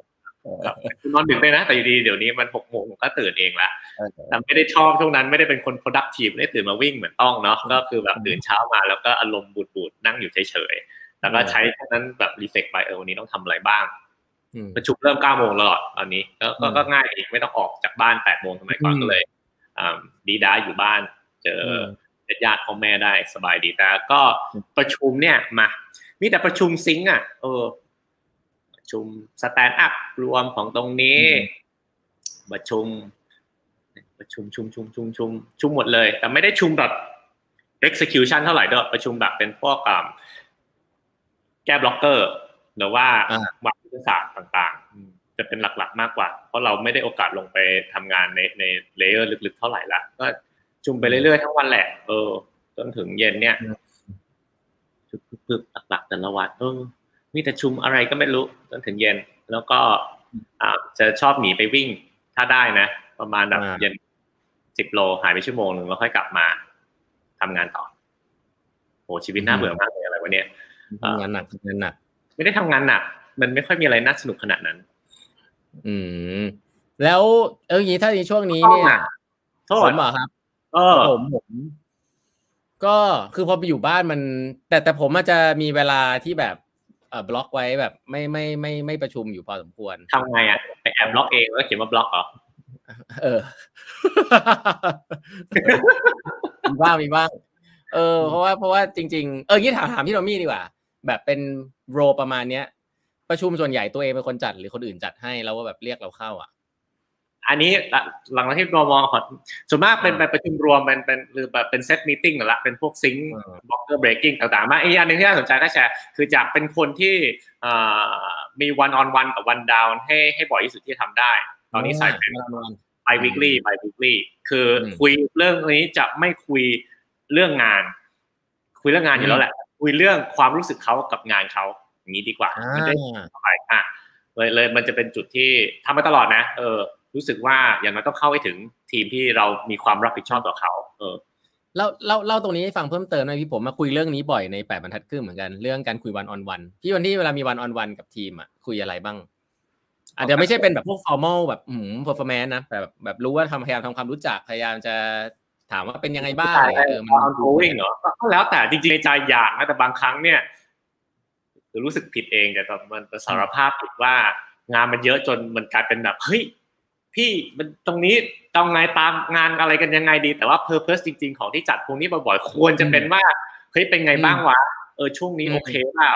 แบบนอนดึกเลยนะ แต่อยู่ดีเดี๋ยวนี้มันหกโมงผมก็ตื่นเองละเออแต่ไม่ได้ชอบช่วงนั้นไม่ได้เป็นคน productive ไม่ได้ตื่นมาวิ่งเหมือนต้องเนาะก็คือแบบตื่นเช้ามาแล้วก็อารมณ์บูดๆนั่งอยู่เฉยๆแล้วก็ใช้พวกนั้นแบบรีเฟกไปเออวันนี้ต้องทำอะไรบ้างอืม ประชุมเริ่มเก้าโมงแล้วเหรอตอนนี้ก็ก็อืมก็ง่ายอีกไม่ต้องออกจากบ้านแปดโมงสมัยก่อนอืมก็เลยอ่าดีด้าอยู่บ้าน เจออญาติพ่อแม่ได้สบายดีแต่ก็อืมประชุมเนี่ยมามีแต่ประชุม sync อะเออประชุม stand up รวมของตรงนี้ ประชุม ประชุมชุมชุมชุมชุมชุมหมดเลย แต่ไม่ได้ชุมแบบ execution เท่าไหร่ด้วยประชุมแบบเป็นพวกอ่าแก้ blocker หรือว่าอ่าวางยุทธศาสตร์ต่างๆอืมจะเป็นหลักๆมากกว่า เพราะเราไม่ได้โอกาสลงไปทำงานในใน layer ลึกๆเท่าไหร่ละก็ชุมไปเรื่อยๆทั้งวันแหละ เออจนถึงเย็นเนี่ยอืมพึบๆหลักๆแต่ละวันเออมีแต่ชุมอะไรก็ไม่รู้จนถึงเย็น แล้วก็อ่าจะชอบหนีไปวิ่งถ้าได้นะ ประมาณแบบอ่าเย็นสิบโลหายไปชั่วโมงหนึ่งแล้วค่อยกลับมาทำงานต่อโหชีวิตน่าเบื่อมากเลยอะไรวะเนี่ยทำงานหนักทำงานหนัก ไม่ได้ทำงานหนักมันไม่ค่อยมีอะไรน่าสนุกขนาดนั้น อืม แล้วเอออย่างนี้ถ้าในช่วงนี้เนี่ยโทผษมเหรอครับเออผมผมก็คือพอไปอยู่บ้านมัน แต่แต่ผมอาจจะมีเวลาที่แบบเอ่อบล็อกไว้แบบ ไม่ไม่ไม่ไม่ประชุมอยู่พอสมควรทำไงอะไปแอบบล็อกเองแล้วเขียนว่าบล็อกเหรอเออมีบ้างมีบ้าง เออ เพราะว่าเพราะว่าจริง ๆ เออยี่ถามถามพี่โรมี่ดีกว่า แบบเป็น โรประมาณเนี้ย ประชุมส่วนใหญ่ตัวเองเป็นคนจัด หรือคนอื่นจัดให้แล้วว่าแบบเรียกเราเข้า อะ อันนี้หลังจากที่เรามองก่อนส่วนมากเป็นอ่าเป็นประชุมรวมเป็นเป็นหรือแบบเป็น set meeting ละเป็นพวก sync อ่า blocker breaking ต่างๆมาอีกอันหนึ่งที่น่าสนใจก็แชร์คือจะเป็นคนที่อ่ามี one on one กับ one down ให้ให้บ่อยที่สุดที่ทำได้ ตอนนี้ใส่เป็นนอน bi-weekly bi-weekly คืออมคุยเรื่องนี้จะไม่คุยเรื่องงาน คุยเรื่องงานอยู่แล้วแหละ คุยเรื่องความรู้สึกเขากับงานเขา อย่างนี้ดีกว่าอ่ามันจะได้สบายอะเลยเลยมันจะเป็นจุดที่ทำมาตลอดนะ เออ รู้สึกว่าอย่างน้อยต้องเข้าให้ถึงทีมที่เรามีความรับผิดชอบต่อเขา เออเล่าเล่าเล่าตรงนี้ให้ฟังเพิ่มเติมหน่อยพี่ผมมาคุยเรื่องนี้บ่อยในแปดบรรทัดครึ่งเหมือนกันเรื่องการคุยวันออนวันพี่วันที่เวลามีวันออนวันกับทีมอะคุยอะไรบ้างอาจจะไม่ใช่เป็นแบบพวก formal แบบอืม performance นะแต่แบบแบบรู้ว่าทำพยายามทำความรู้จักพยายามจะถามว่าเป็นยังไงบ้างอะไรเงี้ยเออมัน on going เหรอก็ก็แล้วแต่จรจริงๆในใจอยากนะแต่บางครั้งเนี่ย คือรู้สึกผิดเองแต่ตอนมันสารภาพผิดว่างานมันเยอะจนมันกลายเป็นแบบเฮ้ยพี่มันตรงนี้ต้องไงตามงานอะไรกันยังไงดี แต่ว่า purpose จริง ๆ ของที่จัดพวกนี้บ่อยๆควรจะเป็นว่าเฮ้ยเป็นไงบ้างวะเออช่วงนี้โอเคเปล่า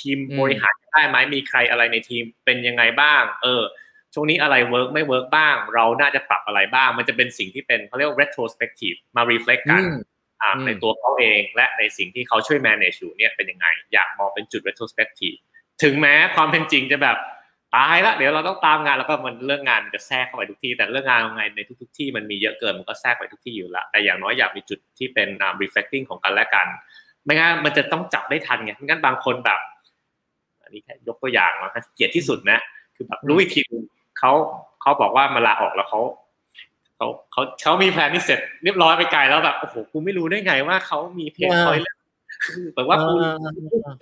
ทีมบริหารได้ไหมมีใครอะไรในทีมเป็นยังไงบ้าง เออ ช่วงนี้อะไร work ไม่ work บ้าง เราน่าจะปรับอะไรบ้าง มันจะเป็นสิ่งที่เป็นเขาเรียกว่า retrospective มา reflect กัน ในตัวเขาเองและในสิ่งที่เขาช่วย manage อยู่เนี่ยเป็นยังไง อยากมองเป็นจุด retrospective ถึงแม้ความเป็นจริงจะแบบตายละเดี๋ยวเราต้องตามงานแล้วก็มันเรื่องงานจะแทรกเข้าไปทุกที่ แต่เรื่องงานยังไงในทุก ๆ ที่มันมีเยอะเกินมันก็แทรกไปทุกที่อยู่ละแต่อย่างน้อยอยากมีจุดที่เป็น reflecting ของกันและกัน ไม่งั้นมันจะต้องจับได้ทันไงไม่งั้นบางคนแบบ อันนี้แค่ยกตัวอย่างนะเกียรติที่สุดนะ คือแบบรู้อีกทีเขาเขาบอกว่ามาลาออกแล้วเขา เขาเขาเขามีแผนที่เสร็จเรียบร้อยไปไกลแล้วแบบโอ้โหกูไม่รู้ได้ไงว่าเขามีเพจคอยเล่นคือแบบว่าคุณ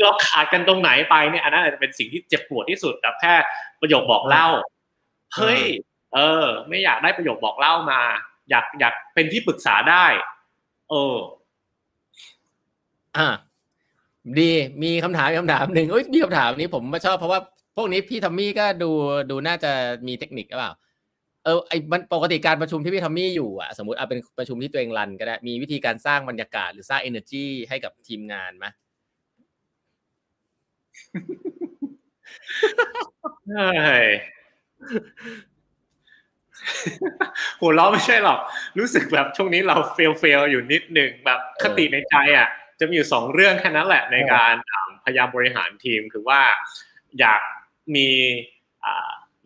เราขาดกันตรงไหนไปเนี่ยอันนั้นอาจจะเป็นสิ่งที่เจ็บปวดที่สุดแบบแค่ประโยคบอกเล่าเฮ้ยเออ ไม่อยากได้ประโยคบอกเล่ามา อยากอยากเป็นที่ปรึกษาได้ เออ อ่าดีมีคำถามคำถามหนึ่งเอ้ยมีคำถามนี้ผมมาชอบเพราะว่าพวกนี้พี่ทอมมี่ก็ดูดูน่าจะมีเทคนิคหรือเปล่า เออไอ้มันปกติการประชุมที่พี่ทอมมี่อยู่อะสมมติเอาเป็นประชุมที่ตัวเองรันก็ได้มีวิธีการสร้างบรรยากาศหรือสร้าง energy ให้กับทีมงานไหมใช่หัวเราะไม่ใช่หรอก รู้สึกแบบช่วงนี้เราเฟลเฟลอยู่นิดหนึ่งแบบคติในใจอะ จะมีอยู่สองเรื่องแค่นั้นแหละในการพยายามบริหารทีมคือว่าอยากมี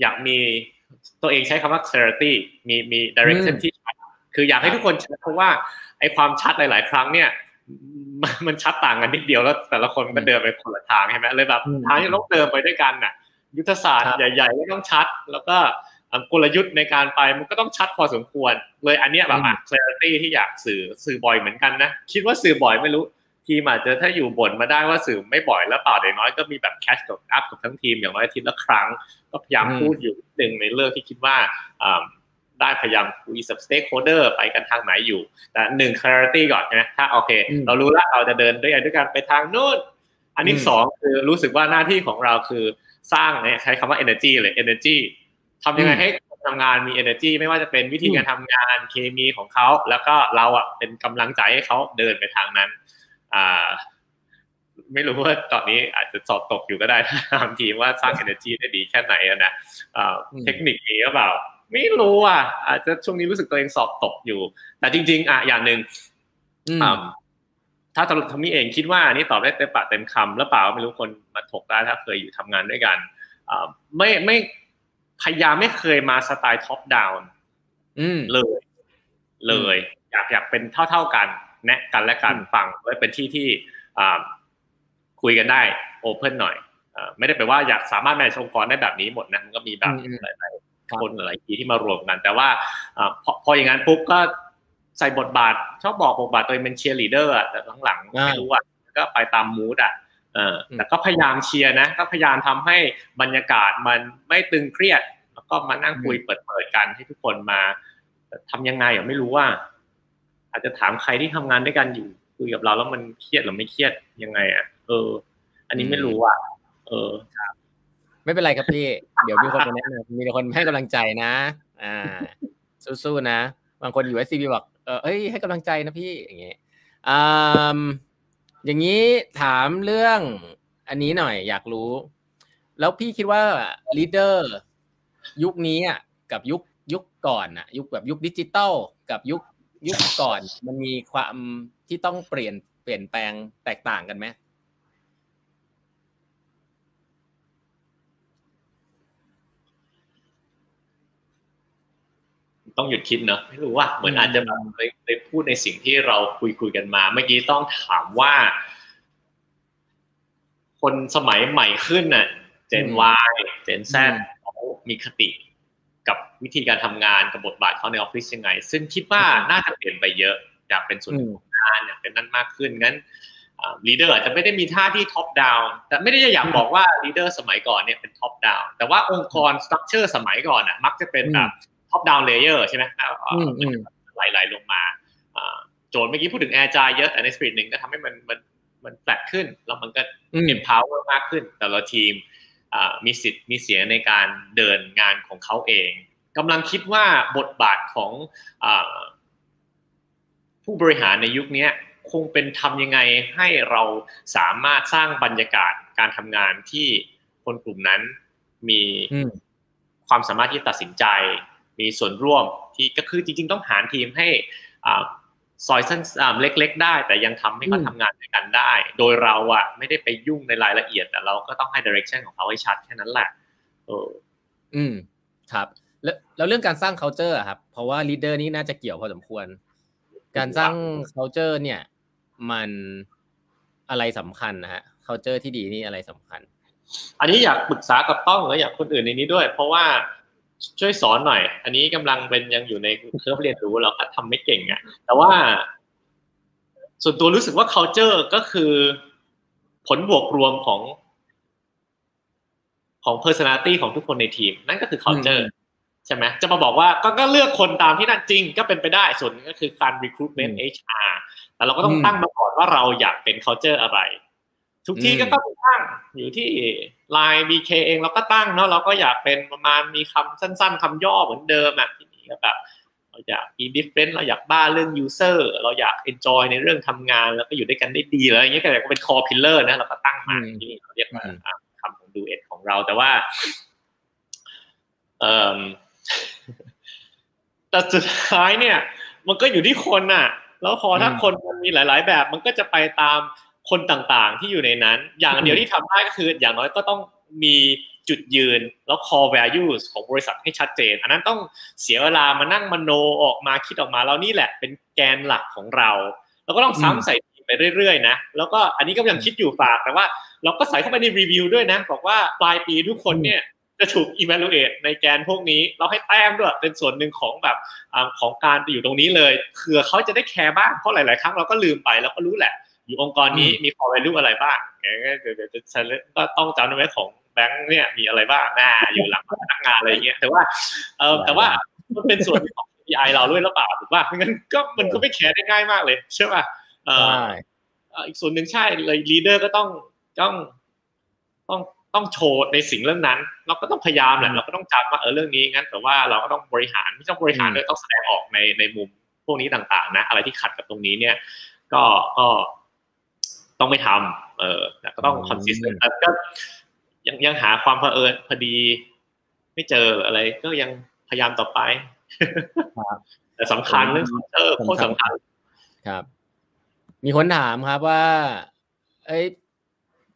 อยากมี ตัวเองใช้คำว่า clarity มีมี direction ที่ชัดคืออยากให้ทุกคนชัดเพราะว่าไอ้ความชัดหลาย ๆ ครั้งเนี่ยมันชัดต่างกันนิดเดียวแล้วแต่ละคนก็เดินไปคนละทางใช่ไหมเลยแบบทางที่ต้องเดินไปด้วยกันน่ะ ยุทธศาสตร์ใหญ่ๆก็ต้องชัด แล้วก็กลยุทธ์ในการไปมันก็ต้องชัดพอสมควร เลยอันเนี้ยแบบอะ clarity ที่อยากสื่อสื่อบ่อยเหมือนกันนะ คิดว่าสื่อบ่อยไม่รู้ ทีมอาจจะถ้าอยู่บ่นมาได้ว่าสื่อไม่บ่อยแล้วเปล่าเด็กน้อยก็มีแบบแคชกับอัพกับทั้งทีมอย่างน้อยอาทิตย์ละครั้ง ก็พยายามพูดอยู่หนึ่งในเรื่องที่คิดว่าได้พยายามคุยกับสเต็กโฮเดอร์ไปกันทางไหนอยู่ แต่หนึ่ง clarity ก่อนนะถ้าโอเค เรารู้แล้วเราจะเดินด้วยกันด้วยกันไปทางนู้นอันนี้สองคือรู้สึกว่าหน้าที่ของเราคือสร้างเนี่ยใช้คำว่า energy เลย energy ทำยังไงให้ทำงานมี energy ไม่ว่าจะเป็นวิธีการทำงานเคมีของเขา แล้วก็เราอะเป็นกำลังใจให้เขาเดินไปทางนั้น อ่า ไม่รู้ว่าตอนนี้อาจจะสอบตกอยู่ก็ได้ถามทีมว่าสร้าง energy ได้ดีแค่ไหนนะเทคนิคนี้หรือเปล่า ไม่รู้อะ อาจจะช่วงนี้รู้สึกตัวเองสอบตกอยู่ แต่จริง ๆ อะอย่างหนึ่งถ้าสรุปทำนี้เองคิดว่านี่ตอบได้เต็มปากเต็มคำแล้วเปล่าไม่รู้คนมาถกได้ถ้าเคยอยู่ทำงานด้วยกันไม่ไม่พยายามไม่เคยมาสไตล์ท็อปดาวน์เลย เลย อยากอยากเป็นเท่า ๆกัน แนะกันและกันฟังไว้เป็นที่ที่คุยกันได้ open หน่อยไม่ได้แปลว่าอยากสามารถ man องค์กรได้แบบนี้หมดนะมันก็มีแบบหลายๆคนหลายทีที่มารวมกัน แต่ว่าพอพออย่างนั้นปุ๊บก็ใส่บทบาท ชอบบอกบทบาทตัวเองเป็นเชียร์ลีดเดอร์อะแต่หลังๆไม่รู้อะก็ไปตาม mood อะเออแต่ก็พยายามเชียร์นะก็พยายามทำให้บรรยากาศมันไม่ตึงเครียด แล้วก็มานั่งคุยเปิดๆกันให้ทุกคนมาทำยังไงอะไม่รู้ว่า อาจจะถามใครที่ทำงานด้วยกันอยู่คุยกับเราแล้วมันเครียดหรือไม่เครียดยังไงอะเออ อันนี้ไม่รู้อะเออครับไม่เป็นไรครับพี่ เดี๋ยวมีคนมาแนะนำมีคนให้กำลังใจนะ อ่า สู้ๆนะ บางคนอยู่ไอซีบีบอกเออเอ้ยให้กำลังใจนะพี่อย่างเงี้ยอ่าอย่างนี้ถามเรื่องอันนี้หน่อยอยากรู้ แล้วพี่คิดว่า leader ยุคนี้อะกับยุคยุคก่อนอะ ยุคแบบยุคดิจิตอลกับยุค ยุคก่อนมันมีความที่ต้องเปลี่ยนเปลี่ยนแปลงแตกต่างกันไหมต้องหยุดคิดเนอะไม่รู้ว่าเหมือนอาจจะแบบไปพูดในสิ่งที่เราคุยคุยกันมา เมื่อกี้ต้องถามว่า คนสมัยใหม่ขึ้นน่ะ gen Y gen Z เขามีคติกับ วิธีการทำงานกับบทบาทเขาในออฟฟิศยังไง ซึ่งคิดว่าน่าจะเปลี่ยนไปเยอะ อยากเป็นส่วนหนึ่งของงานอยากเป็นนั่นมากขึ้นงั้น leader อาจจะไม่ได้มีท่าที่ top down แต่ไม่ได้อยากบอกว่า leader สมัยก่อนเนี่ยเป็น top down แต่ว่าองค์กร structure สมัยก่อนอะมักจะเป็นแบบ top down layer ใช่ไหมไหลๆลงมาโจทย์เมื่อกี้พูดถึงแอร์จายเยอะแต่ใน speed หนึ่งก็ทำให้มันมันมันแฟลตขึ้น แล้วมันก็ empower มากขึ้น แต่ละทีมมีสิทธิ์มีเสียงในการเดินงานของเขาเอง กำลังคิดว่าบทบาทของอผู้บริหารในยุคนี้คงเป็นทำยังไงให้เราสามารถสร้างบรรยากาศการทำงานที่คนกลุ่มนั้นมีความสามารถที่ตัดสินใจ มีส่วนร่วมที่ก็คือจริง ๆ ต้องหารทีมให้ซอยสั้นเล็ก ๆ ได้ แต่ยังทำให้เขาทำงานด้วยกันได้ โดยเราอะไม่ได้ไปยุ่งในรายละเอียด แต่เราก็ต้องให้ดิเรกชันของเขาให้ชัดแค่นั้นแหละเอออืมครับ แล้วแล้วเรื่องการสร้าง culture ครับ เพราะว่าลีดเดอร์นี่น่าจะเกี่ยวพอสมควร การสร้าง culture เนี่ย มันอะไรสำคัญนะฮะ culture ที่ดีนี่อะไรสำคัญ อันนี้อยากปรึกษากับต้องและอยากคนอื่นในนี้ด้วย เพราะว่าช่วยสอนหน่อย อันนี้กำลังเป็นยังอยู่ในเครื่องเรียนรู้เราก็ทำไม่เก่งอะแต่ว่า ส่วนตัวรู้สึกว่า culture ก็คือผลบวกรวมของของ personality ของทุกคนในทีม นั่นก็คือ culture ใช่ไหมจะมาบอกว่าก็ก็เลือกคนตามที่นั่นจริงก็เป็นไปได้ส่วนนึงก็คือการ recruitment HR แต่เราก็ต้องตั้งมาก่อนว่าเราอยากเป็น culture อะไร ทุกที่ก็ต้องตั้งอยู่ที่ไลน์ BK เองเราก็ตั้งเนาะเราก็อยากเป็นประมาณมีคำสั้น ๆคำย่อเหมือนเดิมอะที่นี่แบบเราอยากมี different เราอยากบ้าเรื่อง user เราอยาก enjoy ในเรื่องทำงาน แล้วก็อยู่ด้วยกันได้ดีอะไรอย่างเงี้ยก็เป็น core pillar นะเราก็ตั้งมาที่นี่เราเรียกว่าคำของดูเอ็ดของเราแต่ว่าเอ่อ แต่สุดท้ายเนี่ย มันก็อยู่ที่คนน่ะ แล้วพอถ้าคนมันมีหลาย ๆ แบบมันก็จะไปตามคนต่างๆ ที่อยู่ในนั้น อย่างเดียวที่ทำได้ก็คือ อย่างน้อยก็ต้องมีจุดยืนแล้ว core values ของบริษัทให้ชัดเจน อันนั้นต้องเสียเวลามานั่งมโนออกมาคิดออกมาแล้วนี่แหละเป็นแกนหลักของเรา แล้วก็ต้องซ้ำใส่ไปเรื่อยๆนะ แล้วก็อันนี้ก็ยังคิดอยู่ฝากแต่ว่า เราก็ใส่เข้าไปในรีวิวด้วยนะ บอกว่าปลายปีทุกคนเนี่ย จะถูก evaluate ในแกนพวกนี้ เราให้แต้มด้วยเป็นส่วนหนึ่งของแบบอของการอยู่ตรงนี้เลยเผื่อเขาจะได้ care บ้างเพราะหลาย ๆ ครั้งเราก็ลืมไปแล้วก็รู้แหละ อยู่องค์กรนี้มี core value อะไรบ้างเดี๋ยวเดี๋ยวฉันก็ต้องจำไว้ของแบงค์เนี่ยมีอะไรบ้างน่าอยู่หลังพนักงานอะไรเงี้ยแต่ว่าเออแต่ว่ามันเป็นส่วนของ KPI เราด้วยหรือเปล่าถูกป่ะงั้นก็มันก็ไม่ care ได้ง่ายมากเลยใช่ป่ะเอออีกส่วนหนึ่งใช่เลย leader ก็ต้องต้องต้อง ต้องโชว์ในสิ่งเรื่องนั้น เราก็ต้องพยายามแหละเราก็ต้องจำว่าเออเรื่องนี้งั้นแต่ว่าเราก็ต้องบริหารไม่ต้องบริหารด้วยต้องแสดงออกในในมุมพวกนี้ต่างๆ นะ อะไรที่ขัดกับตรงนี้เนี่ย ก็ก็ต้องไม่ทำเออแต่ก็ต้องคอนสิสเทนต์ก็ยังยังหาความเพอเอิญพอดี ไม่เจออะไรก็ยังพยายามต่อไปแต่สำคัญเรื่องเออโคตรสำคัญครับ มีคนถามครับว่า เอ้ย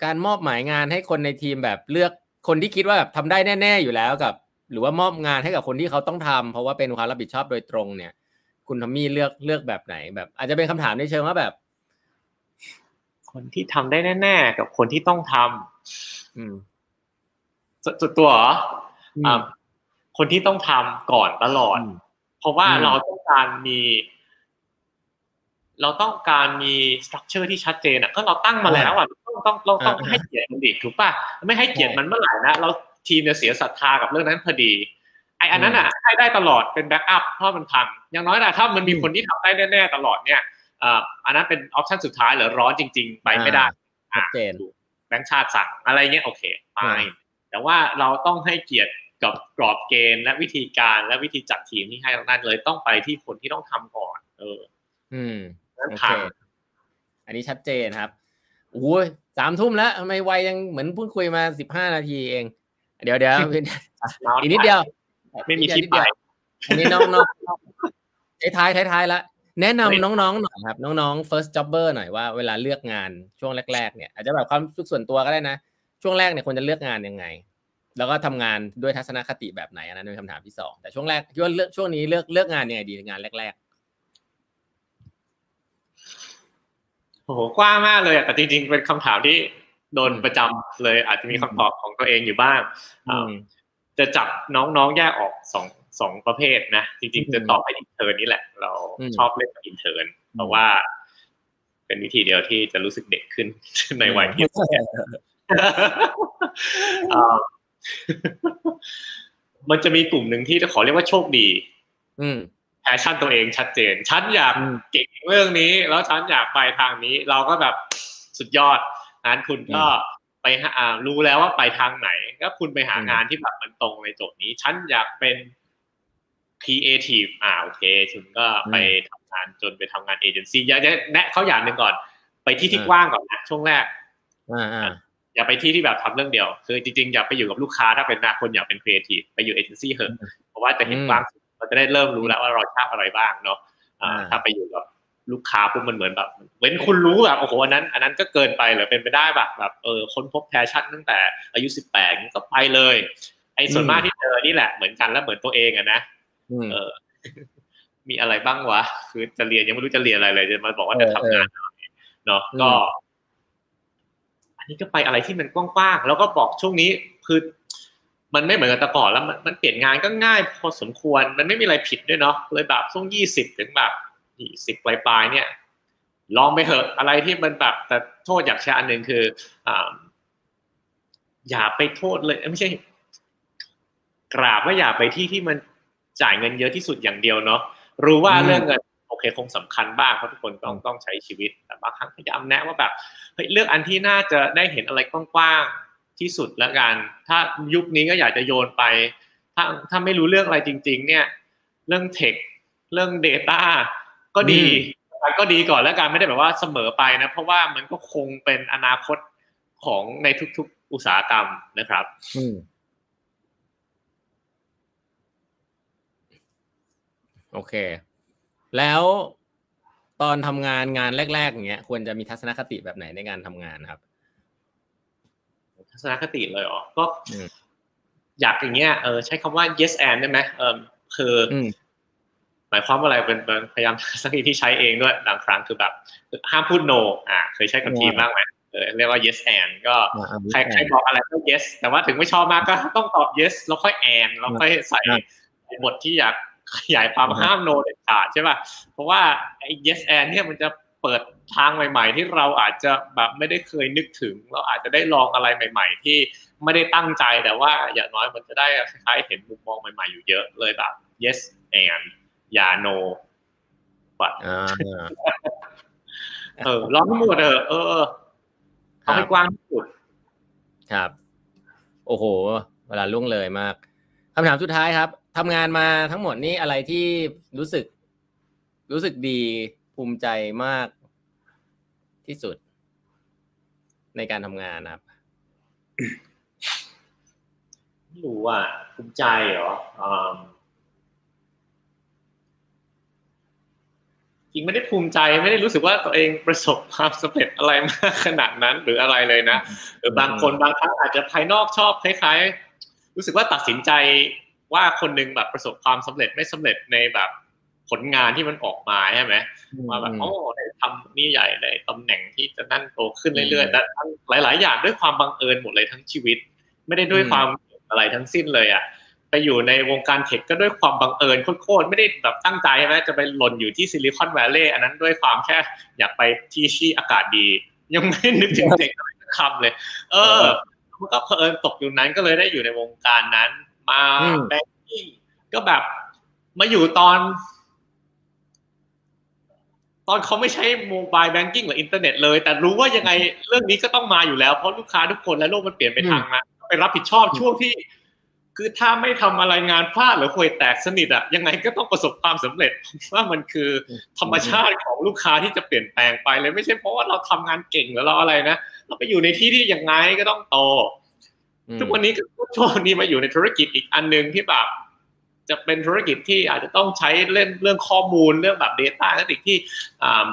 การมอบหมายงานให้คนในทีมแบบเลือกคนที่คิดว่าแบบทำได้แน่ ๆ อยู่แล้วกับ หรือว่ามอบงานให้กับคนที่เขาต้องทำเพราะว่าเป็นความรับผิดชอบโดยตรงเนี่ย คุณทอมมี่เลือกเลือกแบบไหนแบบ อาจจะเป็นคำถามในเชิงว่าแบบ คนที่ทำได้แน่ ๆ กับคนที่ต้องทำอืมสุดตัวเหรออ่าคนที่ต้องทำก่อนตลอด เพราะว่าเราต้องการมีเราต้องการมี structure ที่ชัดเจนอะ ก็เราตั้งมาแล้วอะ ต้องต้องเราต้องให้เกียรติมันดิถูกป่ะไม่ให้เกียรติมันเมื่อไหร่นะเราทีมจะเสียศรัทธากับเรื่องนั้นพอดีไออันนั้นอะให้ได้ตลอดเป็น backup เพราะมันพังอย่างน้อยนะถ้ามันมีคนที่ทำได้แน่ๆตลอดเนี่ยอันนั้นเป็น option สุดท้ายหรือร้อนจริง ๆ ไปไม่ได้ชัดเจนแบงค์ชาติสั่งอะไรเงี้ยโอเคไปแต่ว่าเราต้องให้เกียรติกับกรอบเกณฑ์และวิธีการและวิธีจัดทีมที่ให้ตรงนั้นเลยต้องไปที่คนที่ต้องทำก่อน เออ อืมโอเคอันนี้ชัดเจนครับ โอ้ยสามทุ่มแล้วทำไมวัยยังเหมือนพูดคุยมาสิบห้านาทีเอง เดี๋ยวเดี๋ยวอีกนิดเดียว ไม่มีที่ไปอันนี้น้องน้องท้ายท้ายท้ายละแนะนำน้องๆหน่อยครับ น้องๆ first jobber หน่อยว่าเวลาเลือกงานช่วงแรกๆเนี่ยอาจจะแบบความสุขส่วนตัวก็ได้นะ ช่วงแรกเนี่ยควรจะเลือกงานยังไง แล้วก็ทำงานด้วยทัศนคติแบบไหนอันนั้นเป็นคำถามที่สองแต่ช่วงแรกคิดว่าเลือกช่วงนี้เลือกเลือกงานยังไงดีงานแรกๆ โอ้โหกว้างมากเลยแต่จริงๆ เป็นคำถามที่โดนประจำเลย อาจจะมีคำตอบของตัวเองอยู่บ้างจะจับน้องๆแยกออกสองสองประเภทนะจริงๆจะตอบไป intern นี่แหละ เราชอบเล่น intern เพราะว่า เป็นวิธีเดียวที่จะรู้สึกเด็กขึ้นในวัยที่มันจะมีกลุ่มหนึ่งที่จะขอเรียกว่าโชคดี passion ตัวเองชัดเจน ฉันอยากเก่งเรื่องนี้ แล้วฉันอยากไปทางนี้ เราก็แบบสุดยอดนั้นคุณก็ไปหารู้แล้วว่าไปทางไหน ก็คุณไปหางานที่แบบมันตรงในโจทย์นี้ ฉันอยากเป็น creative อ่าโอเคคุณก็ไปทำงานจนไปทำงานเอเจนซี่อยากจะแนะเขาอย่างหนึ่งก่อน ไปที่ที่กว้างก่อนนะช่วงแรกอ่าอย่าไปที่ที่แบบทำเรื่องเดียว คือจริงๆ อย่าไปอยู่กับลูกค้าถ้าเป็นนาคนอยากเป็นครีเอทีฟไปอยู่เอเจนซี่เหอะเพราะว่าจะเห็นกว้าง เราจะได้เริ่มรู้แล้วว่าเราชอบอะไรบ้างเนาะถ้าไปอยู่กับลูกค้าปุ๊บมันเหมือนแบบ เว้นคุณรู้แบบโอ้โหอันนั้น อันนั้นก็เกินไปหรือเป็นไปได้แบบแบบเออค้นพบ passion ตั้งแต่อายุสิบแปดก็ไปเลย ไอ้ส่วนมากที่เจอนี่แหละเหมือนกันแล้วเหมือนตัวเองอะนะเออ มีอะไรบ้างวะคือจะเรียนยังไม่รู้จะเรียนอะไรเลยจะมาบอกว่าจะทำงานเนาะก็ อันนี้ก็ไปอะไรที่มันกว้างๆแล้วก็บอกช่วงนี้คือ มันไม่เหมือนกับแต่ก่อนแล้วมันมันเปลี่ยนงานก็ง่ายพอสมควร มันไม่มีอะไรผิดด้วยเนาะเลยแบบช่วงยี่สิบถึงแบบยี่สิบปลายๆเนี่ย ลองไปเถอะอะไรที่มันแบบแต่โทษอยากแชร์อันหนึ่งคืออ่าอย่าไปโทษเลยไม่ใช่ กราบว่าอย่าไปที่ที่มันจ่ายเงินเยอะที่สุดอย่างเดียวเนาะรู้ว่าเรื่องเงินโอเคคงสำคัญบ้างเพราะทุกคนต้องต้องใช้ชีวิตแต่บางครั้งพยายามแนะว่าแบบเฮ้ยเลือกอันที่น่าจะได้เห็นอะไรกว้างๆ ที่สุดแล้วกัน ถ้ายุคนี้ก็อยากจะโยนไป ถ้าถ้าไม่รู้เรื่องอะไรจริง ๆ เนี่ย เรื่องเทค เรื่อง Data ก็ดีก็ดีก่อนแล้วกันไม่ได้แบบว่าเสมอไปนะ เพราะว่ามันก็คงเป็นอนาคตของในทุกๆอุตสาหกรรมนะครับอืมโอเค แล้วตอนทำงานงานแรกๆอย่างเงี้ยควรจะมีทัศนคติแบบไหนในการทำงานครับ ทัศนคติเลยอ๋อก็อยากอย่างเงี้ยเออใช้คำว่า yes and ได้ไหมเออคือหมายความว่าอะไรเป็นพยายามสักทีที่ใช้เองด้วยบางครั้งคือแบบ ห้ามพูด no อ่าเคยใช้กับทีมบ้างไหมเออเรียกว่า yes and ก็ใครใครบอกอะไรก็ yes แต่ว่าถึงไม่ชอบมากก็ต้องตอบ yes แล้วค่อย and แล้วค่อยใส่บทที่อยากขยายความห้าม no เด็ดขาดใช่ป่ะเพราะว่าไอ้ yes and เนี่ยมันจะ เปิดทางใหม่ ๆ ที่เราอาจจะแบบไม่ได้เคยนึกถึง เราอาจจะได้ลองอะไรใหม่ ๆ ที่ไม่ได้ตั้งใจแต่ว่าอย่างน้อยมันจะได้คล้ายๆเห็นมุมมองใหม่ ๆ อยู่เยอะเลยแบบ yes and อย่า no ปัดเออลองทั้งหมดเออเออเอาให้กว้างที่สุดครับ โอ้โห เวลาล่วงเลยมากคำถามสุดท้ายครับทำงานมาทั้งหมดนี้อะไรที่รู้สึก รู้สึกดี ภูมิใจมากที่สุด ในการทำงานครับไม่รู้อะภูมิใจเหรอจริงไม่ได้ภูมิใจไม่ได้รู้สึกว่าตัวเองประสบความสำเร็จอะไรมากขนาดนั้นหรืออะไรเลยนะหรือบางคนบางครั้งอาจจะภายนอกชอบคล้าย ๆ รู้สึกว่าตัดสินใจว่าคนนึงแบบประสบความสำเร็จไม่สำเร็จในแบบ ผลงานที่มันออกมาใช่ไหมมาแบบโอ้ได้ทำนี่ใหญ่ในตำแหน่งที่จะนั่นโตขึ้นเรื่อยๆแต่หลาย ๆ อย่างด้วยความบังเอิญหมดเลยทั้งชีวิต ไม่ได้ด้วยความอะไรทั้งสิ้นเลยอะไปอยู่ในวงการเทคก็ด้วยความบังเอิญโคตรไม่ได้แบบตั้งใจใช่ไหมจะไปหล่นอยู่ที่ซิลิคอนแวลลย์อันนั้นด้วยความแค่อยากไปที่ที่อากาศดี ยังไม่นึกถึง tech อะไรคำเลย เออมันก็เผอิญตกอยู่นั้นก็เลยได้อยู่ในวงการนั้น มา banking ก็แบบมาอยู่ตอน ตอนเขาไม่ใช้ mobile banking หรืออินเทอร์เน็ตเลย แต่รู้ว่ายังไงเรื่องนี้ก็ต้องมาอยู่แล้วเพราะลูกค้าทุกคนและโลกมันเปลี่ยนไปทางนั้นไปรับผิดชอบช่วงที่ คือถ้าไม่ทำอะไรงานพลาดหรือควยแตกสนิทอะยังไงก็ต้องประสบความสำเร็จว่ามันคือธรรมชาติของลูกค้าที่จะเปลี่ยนแปลงไปเลยไม่ใช่เพราะว่าเราทำงานเก่งหรือเราอะไรนะเราไปอยู่ในที่ที่ยังไงก็ต้องโตทุกวันนี้ก็ช่วงนี้มาอยู่ในธุรกิจอีกอันหนึ่งที่แบบ จะเป็นธุรกิจที่อาจจะต้องใช้เล่นเรื่องข้อมูลเรื่องแบบ Data นติกที่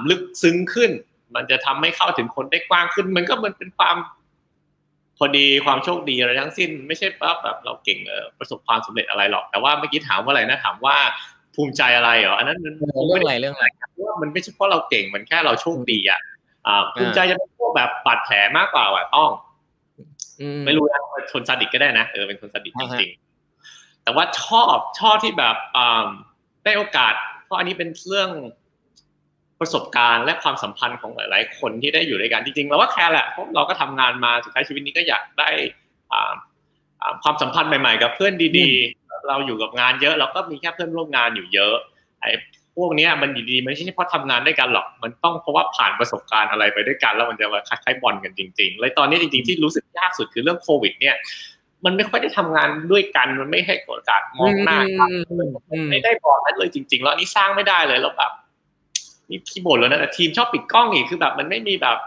ลึกซึ้งขึ้น มันจะทำให้เข้าถึงคนได้กว้างขึ้น มันก็มันเป็นความพอดีความโชคดีอะไรทั้งสิ้น ไม่ใช่ปั๊บแบบเราเก่งประสบความสำเร็จอะไรหรอก แต่ว่าเมื่อกี้ถามว่าอะไรนะถามว่าภูมิใจอะไรเหรออันนั้นมันเรื่องอะไรเรื่องอะไรเพราะว่ามันไม่ใช่เพราะเราเก่งมันแค่เราโชคดีอะภูมิใจจะเป็นพวกแบบบาดแผลมากกว่าว่ะต้องไม่รู้นะคนซาดิสก็ได้นะเออเป็นคนซาดิสจริงๆ แต่ว่าชอบชอบที่แบบได้โอกาส เพราะอันนี้เป็นเรื่องประสบการณ์และความสัมพันธ์ของหลาย ๆ คนที่ได้อยู่ด้วยกันจริงๆเราว่าแค่แหละเพราะเราก็ทำงานมาสุดท้ายชีวิตนี้ก็อยากได้ความสัมพันธ์ใหม่ ๆ กับเพื่อนดีๆ เราอยู่กับงานเยอะ เราก็มีแค่เพื่อนร่วมงานอยู่เยอะไอ้พวกนี้มันดีๆไม่ใช่เพราะทำงานด้วยกันหรอกมันต้องเพราะว่าผ่านประสบการณ์อะไรไปด้วยกัน แล้วมันจะมาคล้ายๆบอลกันจริง ๆ เลยตอนนี้จริง ๆ ที่รู้สึกยากสุดคือเรื่องโควิด เนี่ย มันไม่ค่อยได้ทำงานด้วยกัน มันไม่ให้โอกาสมองหน้ากันไม่ได้บอลนั้นเลยจริง ๆ แล้วนี่สร้างไม่ได้เลยแล้วแบบนี่ขี้บ่นแล้วนะแต่ทีมชอบปิดกล้องอีกคือแบบ มันไม่มีแบบ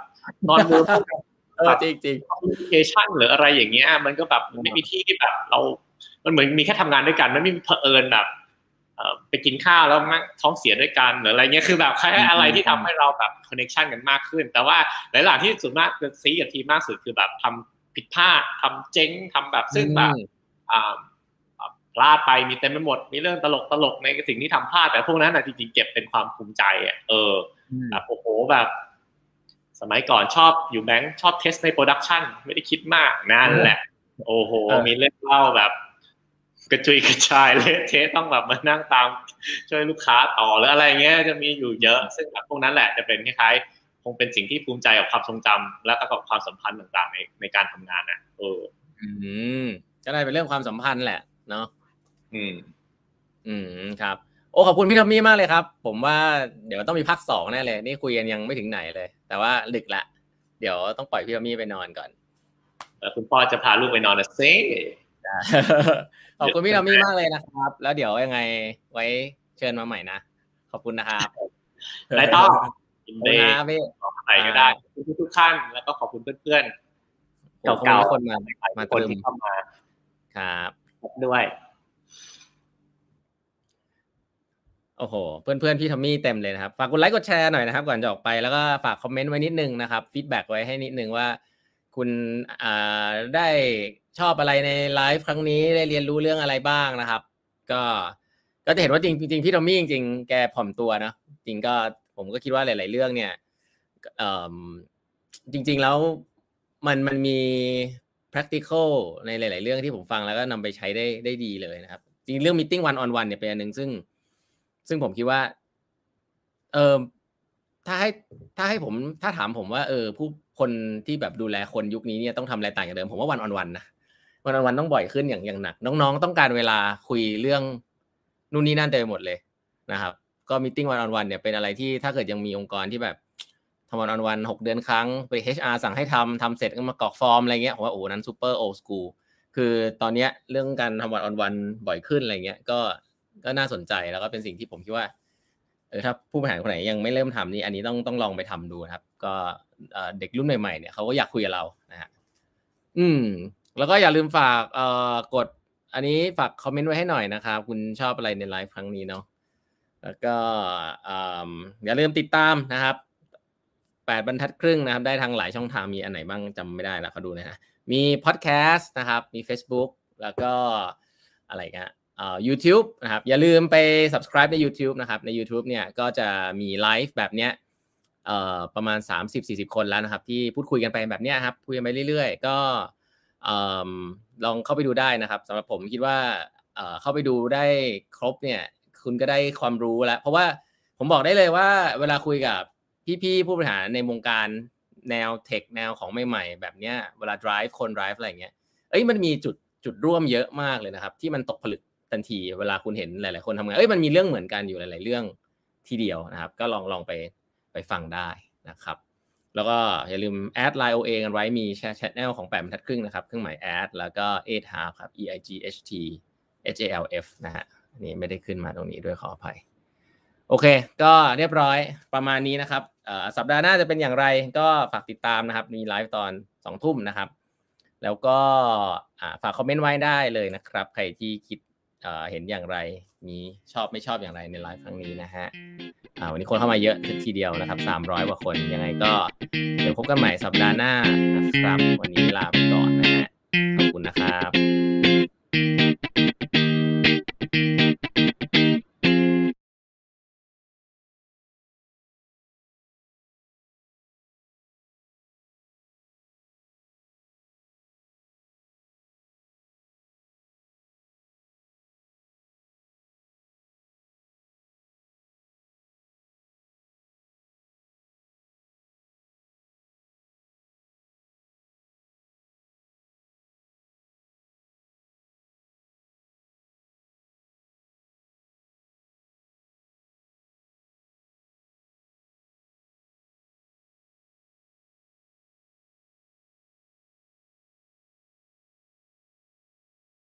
นอนดูเออจริงจริง communication หรืออะไรอย่างเงี้ย มันก็แบบมันไม่มีที่ที่แบบ เรา มันเหมือนมีแค่ทำงานด้วยกันไม่มีเผอิญแบบไปกินข้าวแล้วมั่งท้องเสียด้วยกันหรืออะไรเงี้ยคือแบบแค่อะไรที่ทำให้เราแบบ connection กันมากขึ้น แต่ว่าหลายๆที่สุดมากซีกับทีมมากสุดคือแบบทำ ผิดพลาดทำเจ๊งทำแบบซึ่งแบบพลาดไปมีเต็มไปหมด มีเรื่องตลกตลกในสิ่งที่ทำพลาดแต่พวกนั้นจริงๆเก็บเป็นความภูมิใจอะเออแบบโอ้โหแบบ สมัยก่อนชอบอยู่แบงค์ชอบ test ใน production ไม่ได้คิดมากนั่นแหละ โอ้โห มีเรื่องเล่าแบบ กระจุยกระจายเลย test ต้องแบบมานั่งตาม ช่วยลูกค้าต่อหรืออะไรเงี้ยจะมีอยู่เยอะ ซึ่งแบบพวกนั้นแหละจะเป็นคล้ายๆ คงเป็นสิ่งที่ภูมิใจกับความทรงจำและก็กับความสัมพันธ์ต่างๆในในการทำงานนะเออ อืมก็ได้เป็นเรื่องความสัมพันธ์แหละ เนาะอืม อืมครับ โอ้ขอบคุณพี่ทอมมี่มากเลยครับ ผมว่าเดี๋ยวต้องมีพักสองแน่เลย นี่คุยกันยังไม่ถึงไหนเลย แต่ว่าดึกละเดี๋ยวต้องปล่อยพี่ทอมมี่ไปนอนก่อนคุณพ่อจะพาลูกไปนอนนะเซ่ขอบคุณพี่ทอมมี่มากเลยนะครับ แล้วเดี๋ยวยังไงไว้เชิญมาใหม่นะขอบคุณนะครับได้ต้อ งยินดีนะพี่ใส่ก็ได้ทุกทุกท่านแล้วก็ขอบคุณเพื่อนๆเก่าๆคนมามาคนที่เข้ามาครับด้วยโอ้โห เพื่อนๆพี่ทอมมี่เต็มเลยนะครับฝากกดไลค์กดแชร์หน่อยนะครับ ก่อนจะออกไปแล้วก็ฝากคอมเมนต์ไว้นิดนึงนะครับ feedback ไว้ให้นิดนึงว่า คุณอ่าได้ชอบอะไรในไลฟ์ครั้งนี้ได้เรียนรู้เรื่องอะไรบ้างนะครับ ก็ก็จะเห็นว่าจริงจริงพี่ทอมมี่จริงๆแกถ่อมตัวนะจริงก็ ผมก็คิดว่าหลาย ๆ เรื่องเนี่ยจริง ๆ แล้วมันมันมี practical ในหลาย ๆ เรื่องที่ผมฟังแล้วก็นำไปใช้ได้ได้ดีเลยนะครับ จริงเรื่อง meeting one on one เนี่ยเป็นอันหนึ่งซึ่ง ซึ่งผมคิดว่า เออถ้าให้ถ้าให้ผมถ้าถามผมว่า เออ ผู้คนที่แบบดูแลคนยุคนี้เนี่ยต้องทำอะไรต่างจากเดิมผมว่าวันออนวันนะวันวันต้องบ่อยขึ้นอย่างอย่างหนัก น้อง ๆ ต้องการเวลาคุยเรื่องนู่นนี่นั่นเต็มไปหมดเลยนะครับ ก็ meeting one on one เนี่ยเป็นอะไรที่ถ้าเกิดยังมีองค์กรที่แบบทำ one on one หกเดือนครั้งไป HR สั่งให้ทำทำเสร็จก็มากรอกฟอร์มอะไรเงี้ยผมว่าโอ้นั้นซูเปอร์โอสกูคือตอนเนี้ยเรื่องการทำ one on one บ่อยขึ้นอะไรเงี้ยก็ก็น่าสนใจแล้วก็เป็นสิ่งที่ผมคิดว่าเออถ้าผู้บริหารคนไหนยังไม่เริ่มทำนี่อันนี้ต้องต้องลองไปทำดูครับ ก็เด็กรุ่นใหม่ๆเนี่ยเขาก็อยากคุยกับเรานะฮะอืม แล้วก็อย่าลืมฝากเอ่อกด อันนี้ฝากคอมเมนต์ไว้ให้หน่อยนะครับคุณชอบอะไรในไลฟ์ครั้งนี้เนาะ แล้วก็อย่าลืมติดตามนะครับแปดบรรทัดครึ่งนะครับ ได้ทางหลายช่องทางมีอันไหนบ้างจำไม่ได้แล้วเขาดูนะฮะมีพอดแคสต์นะครับ มี Facebook แล้วก็อะไรกันอ่า YouTube นะครับ อย่าลืมไป subscribe ใน YouTube นะครับ ใน YouTube เนี่ยก็จะมีไลฟ์แบบเนี้ยเอ่อประมาณ 30-40 คนแล้วนะครับ ที่พูดคุยกันไปแบบเนี้ยครับ คุยกันไปเรื่อยๆ ก็ลองเข้าไปดูได้นะครับสำหรับผมคิดว่าเข้าไปดูได้ครบเนี่ย คุณก็ได้ความรู้แล้ว เพราะว่าผมบอกได้เลยว่า เวลาคุยกับพี่ๆผู้บริหารในวงการแนวเทคแนวของใหม่ๆ แบบเนี้ยเวลา drive คน drive อะไรเงี้ยเอ้ยมันมีจุดจุดร่วมเยอะมากเลยนะครับ ที่มันตกผลึกทันที เวลาคุณเห็นหลายๆคนทำงานเอ้ยมันมีเรื่องเหมือนกันอยู่หลาย ๆ เรื่องทีเดียวนะครับ ก็ลองลองไปไปฟังได้นะครับ แล้วก็อย่าลืม add ไลน์ OA กันไว้มี channel ของแปดบรรทัดครึ่งนะครับเครื่องหมาย at แล้วก็เอทาครับ e i g h t h a l f นะฮะ นี่ไม่ได้ขึ้นมาตรงนี้ด้วยขออภัย โอเค ก็เรียบร้อยประมาณนี้นะครับสัปดาห์หน้าจะเป็นอย่างไรก็ฝากติดตามนะครับ มีไลฟ์ตอนสองทุ่มนะครับ แล้วก็ฝากคอมเมนต์ไว้ได้เลยนะครับ ใครที่คิดเห็นอย่างไร มีชอบไม่ชอบอย่างไรในไลฟ์ครั้งนี้นะฮะวันนี้คนเข้ามาเยอะทีเดียวนะครับ 300 กว่าคน ยังไงก็เดี๋ยวพบกันใหม่สัปดาห์หน้านะครับ วันนี้ลาไปก่อนนะฮะ ขอบคุณนะครับ Thank you.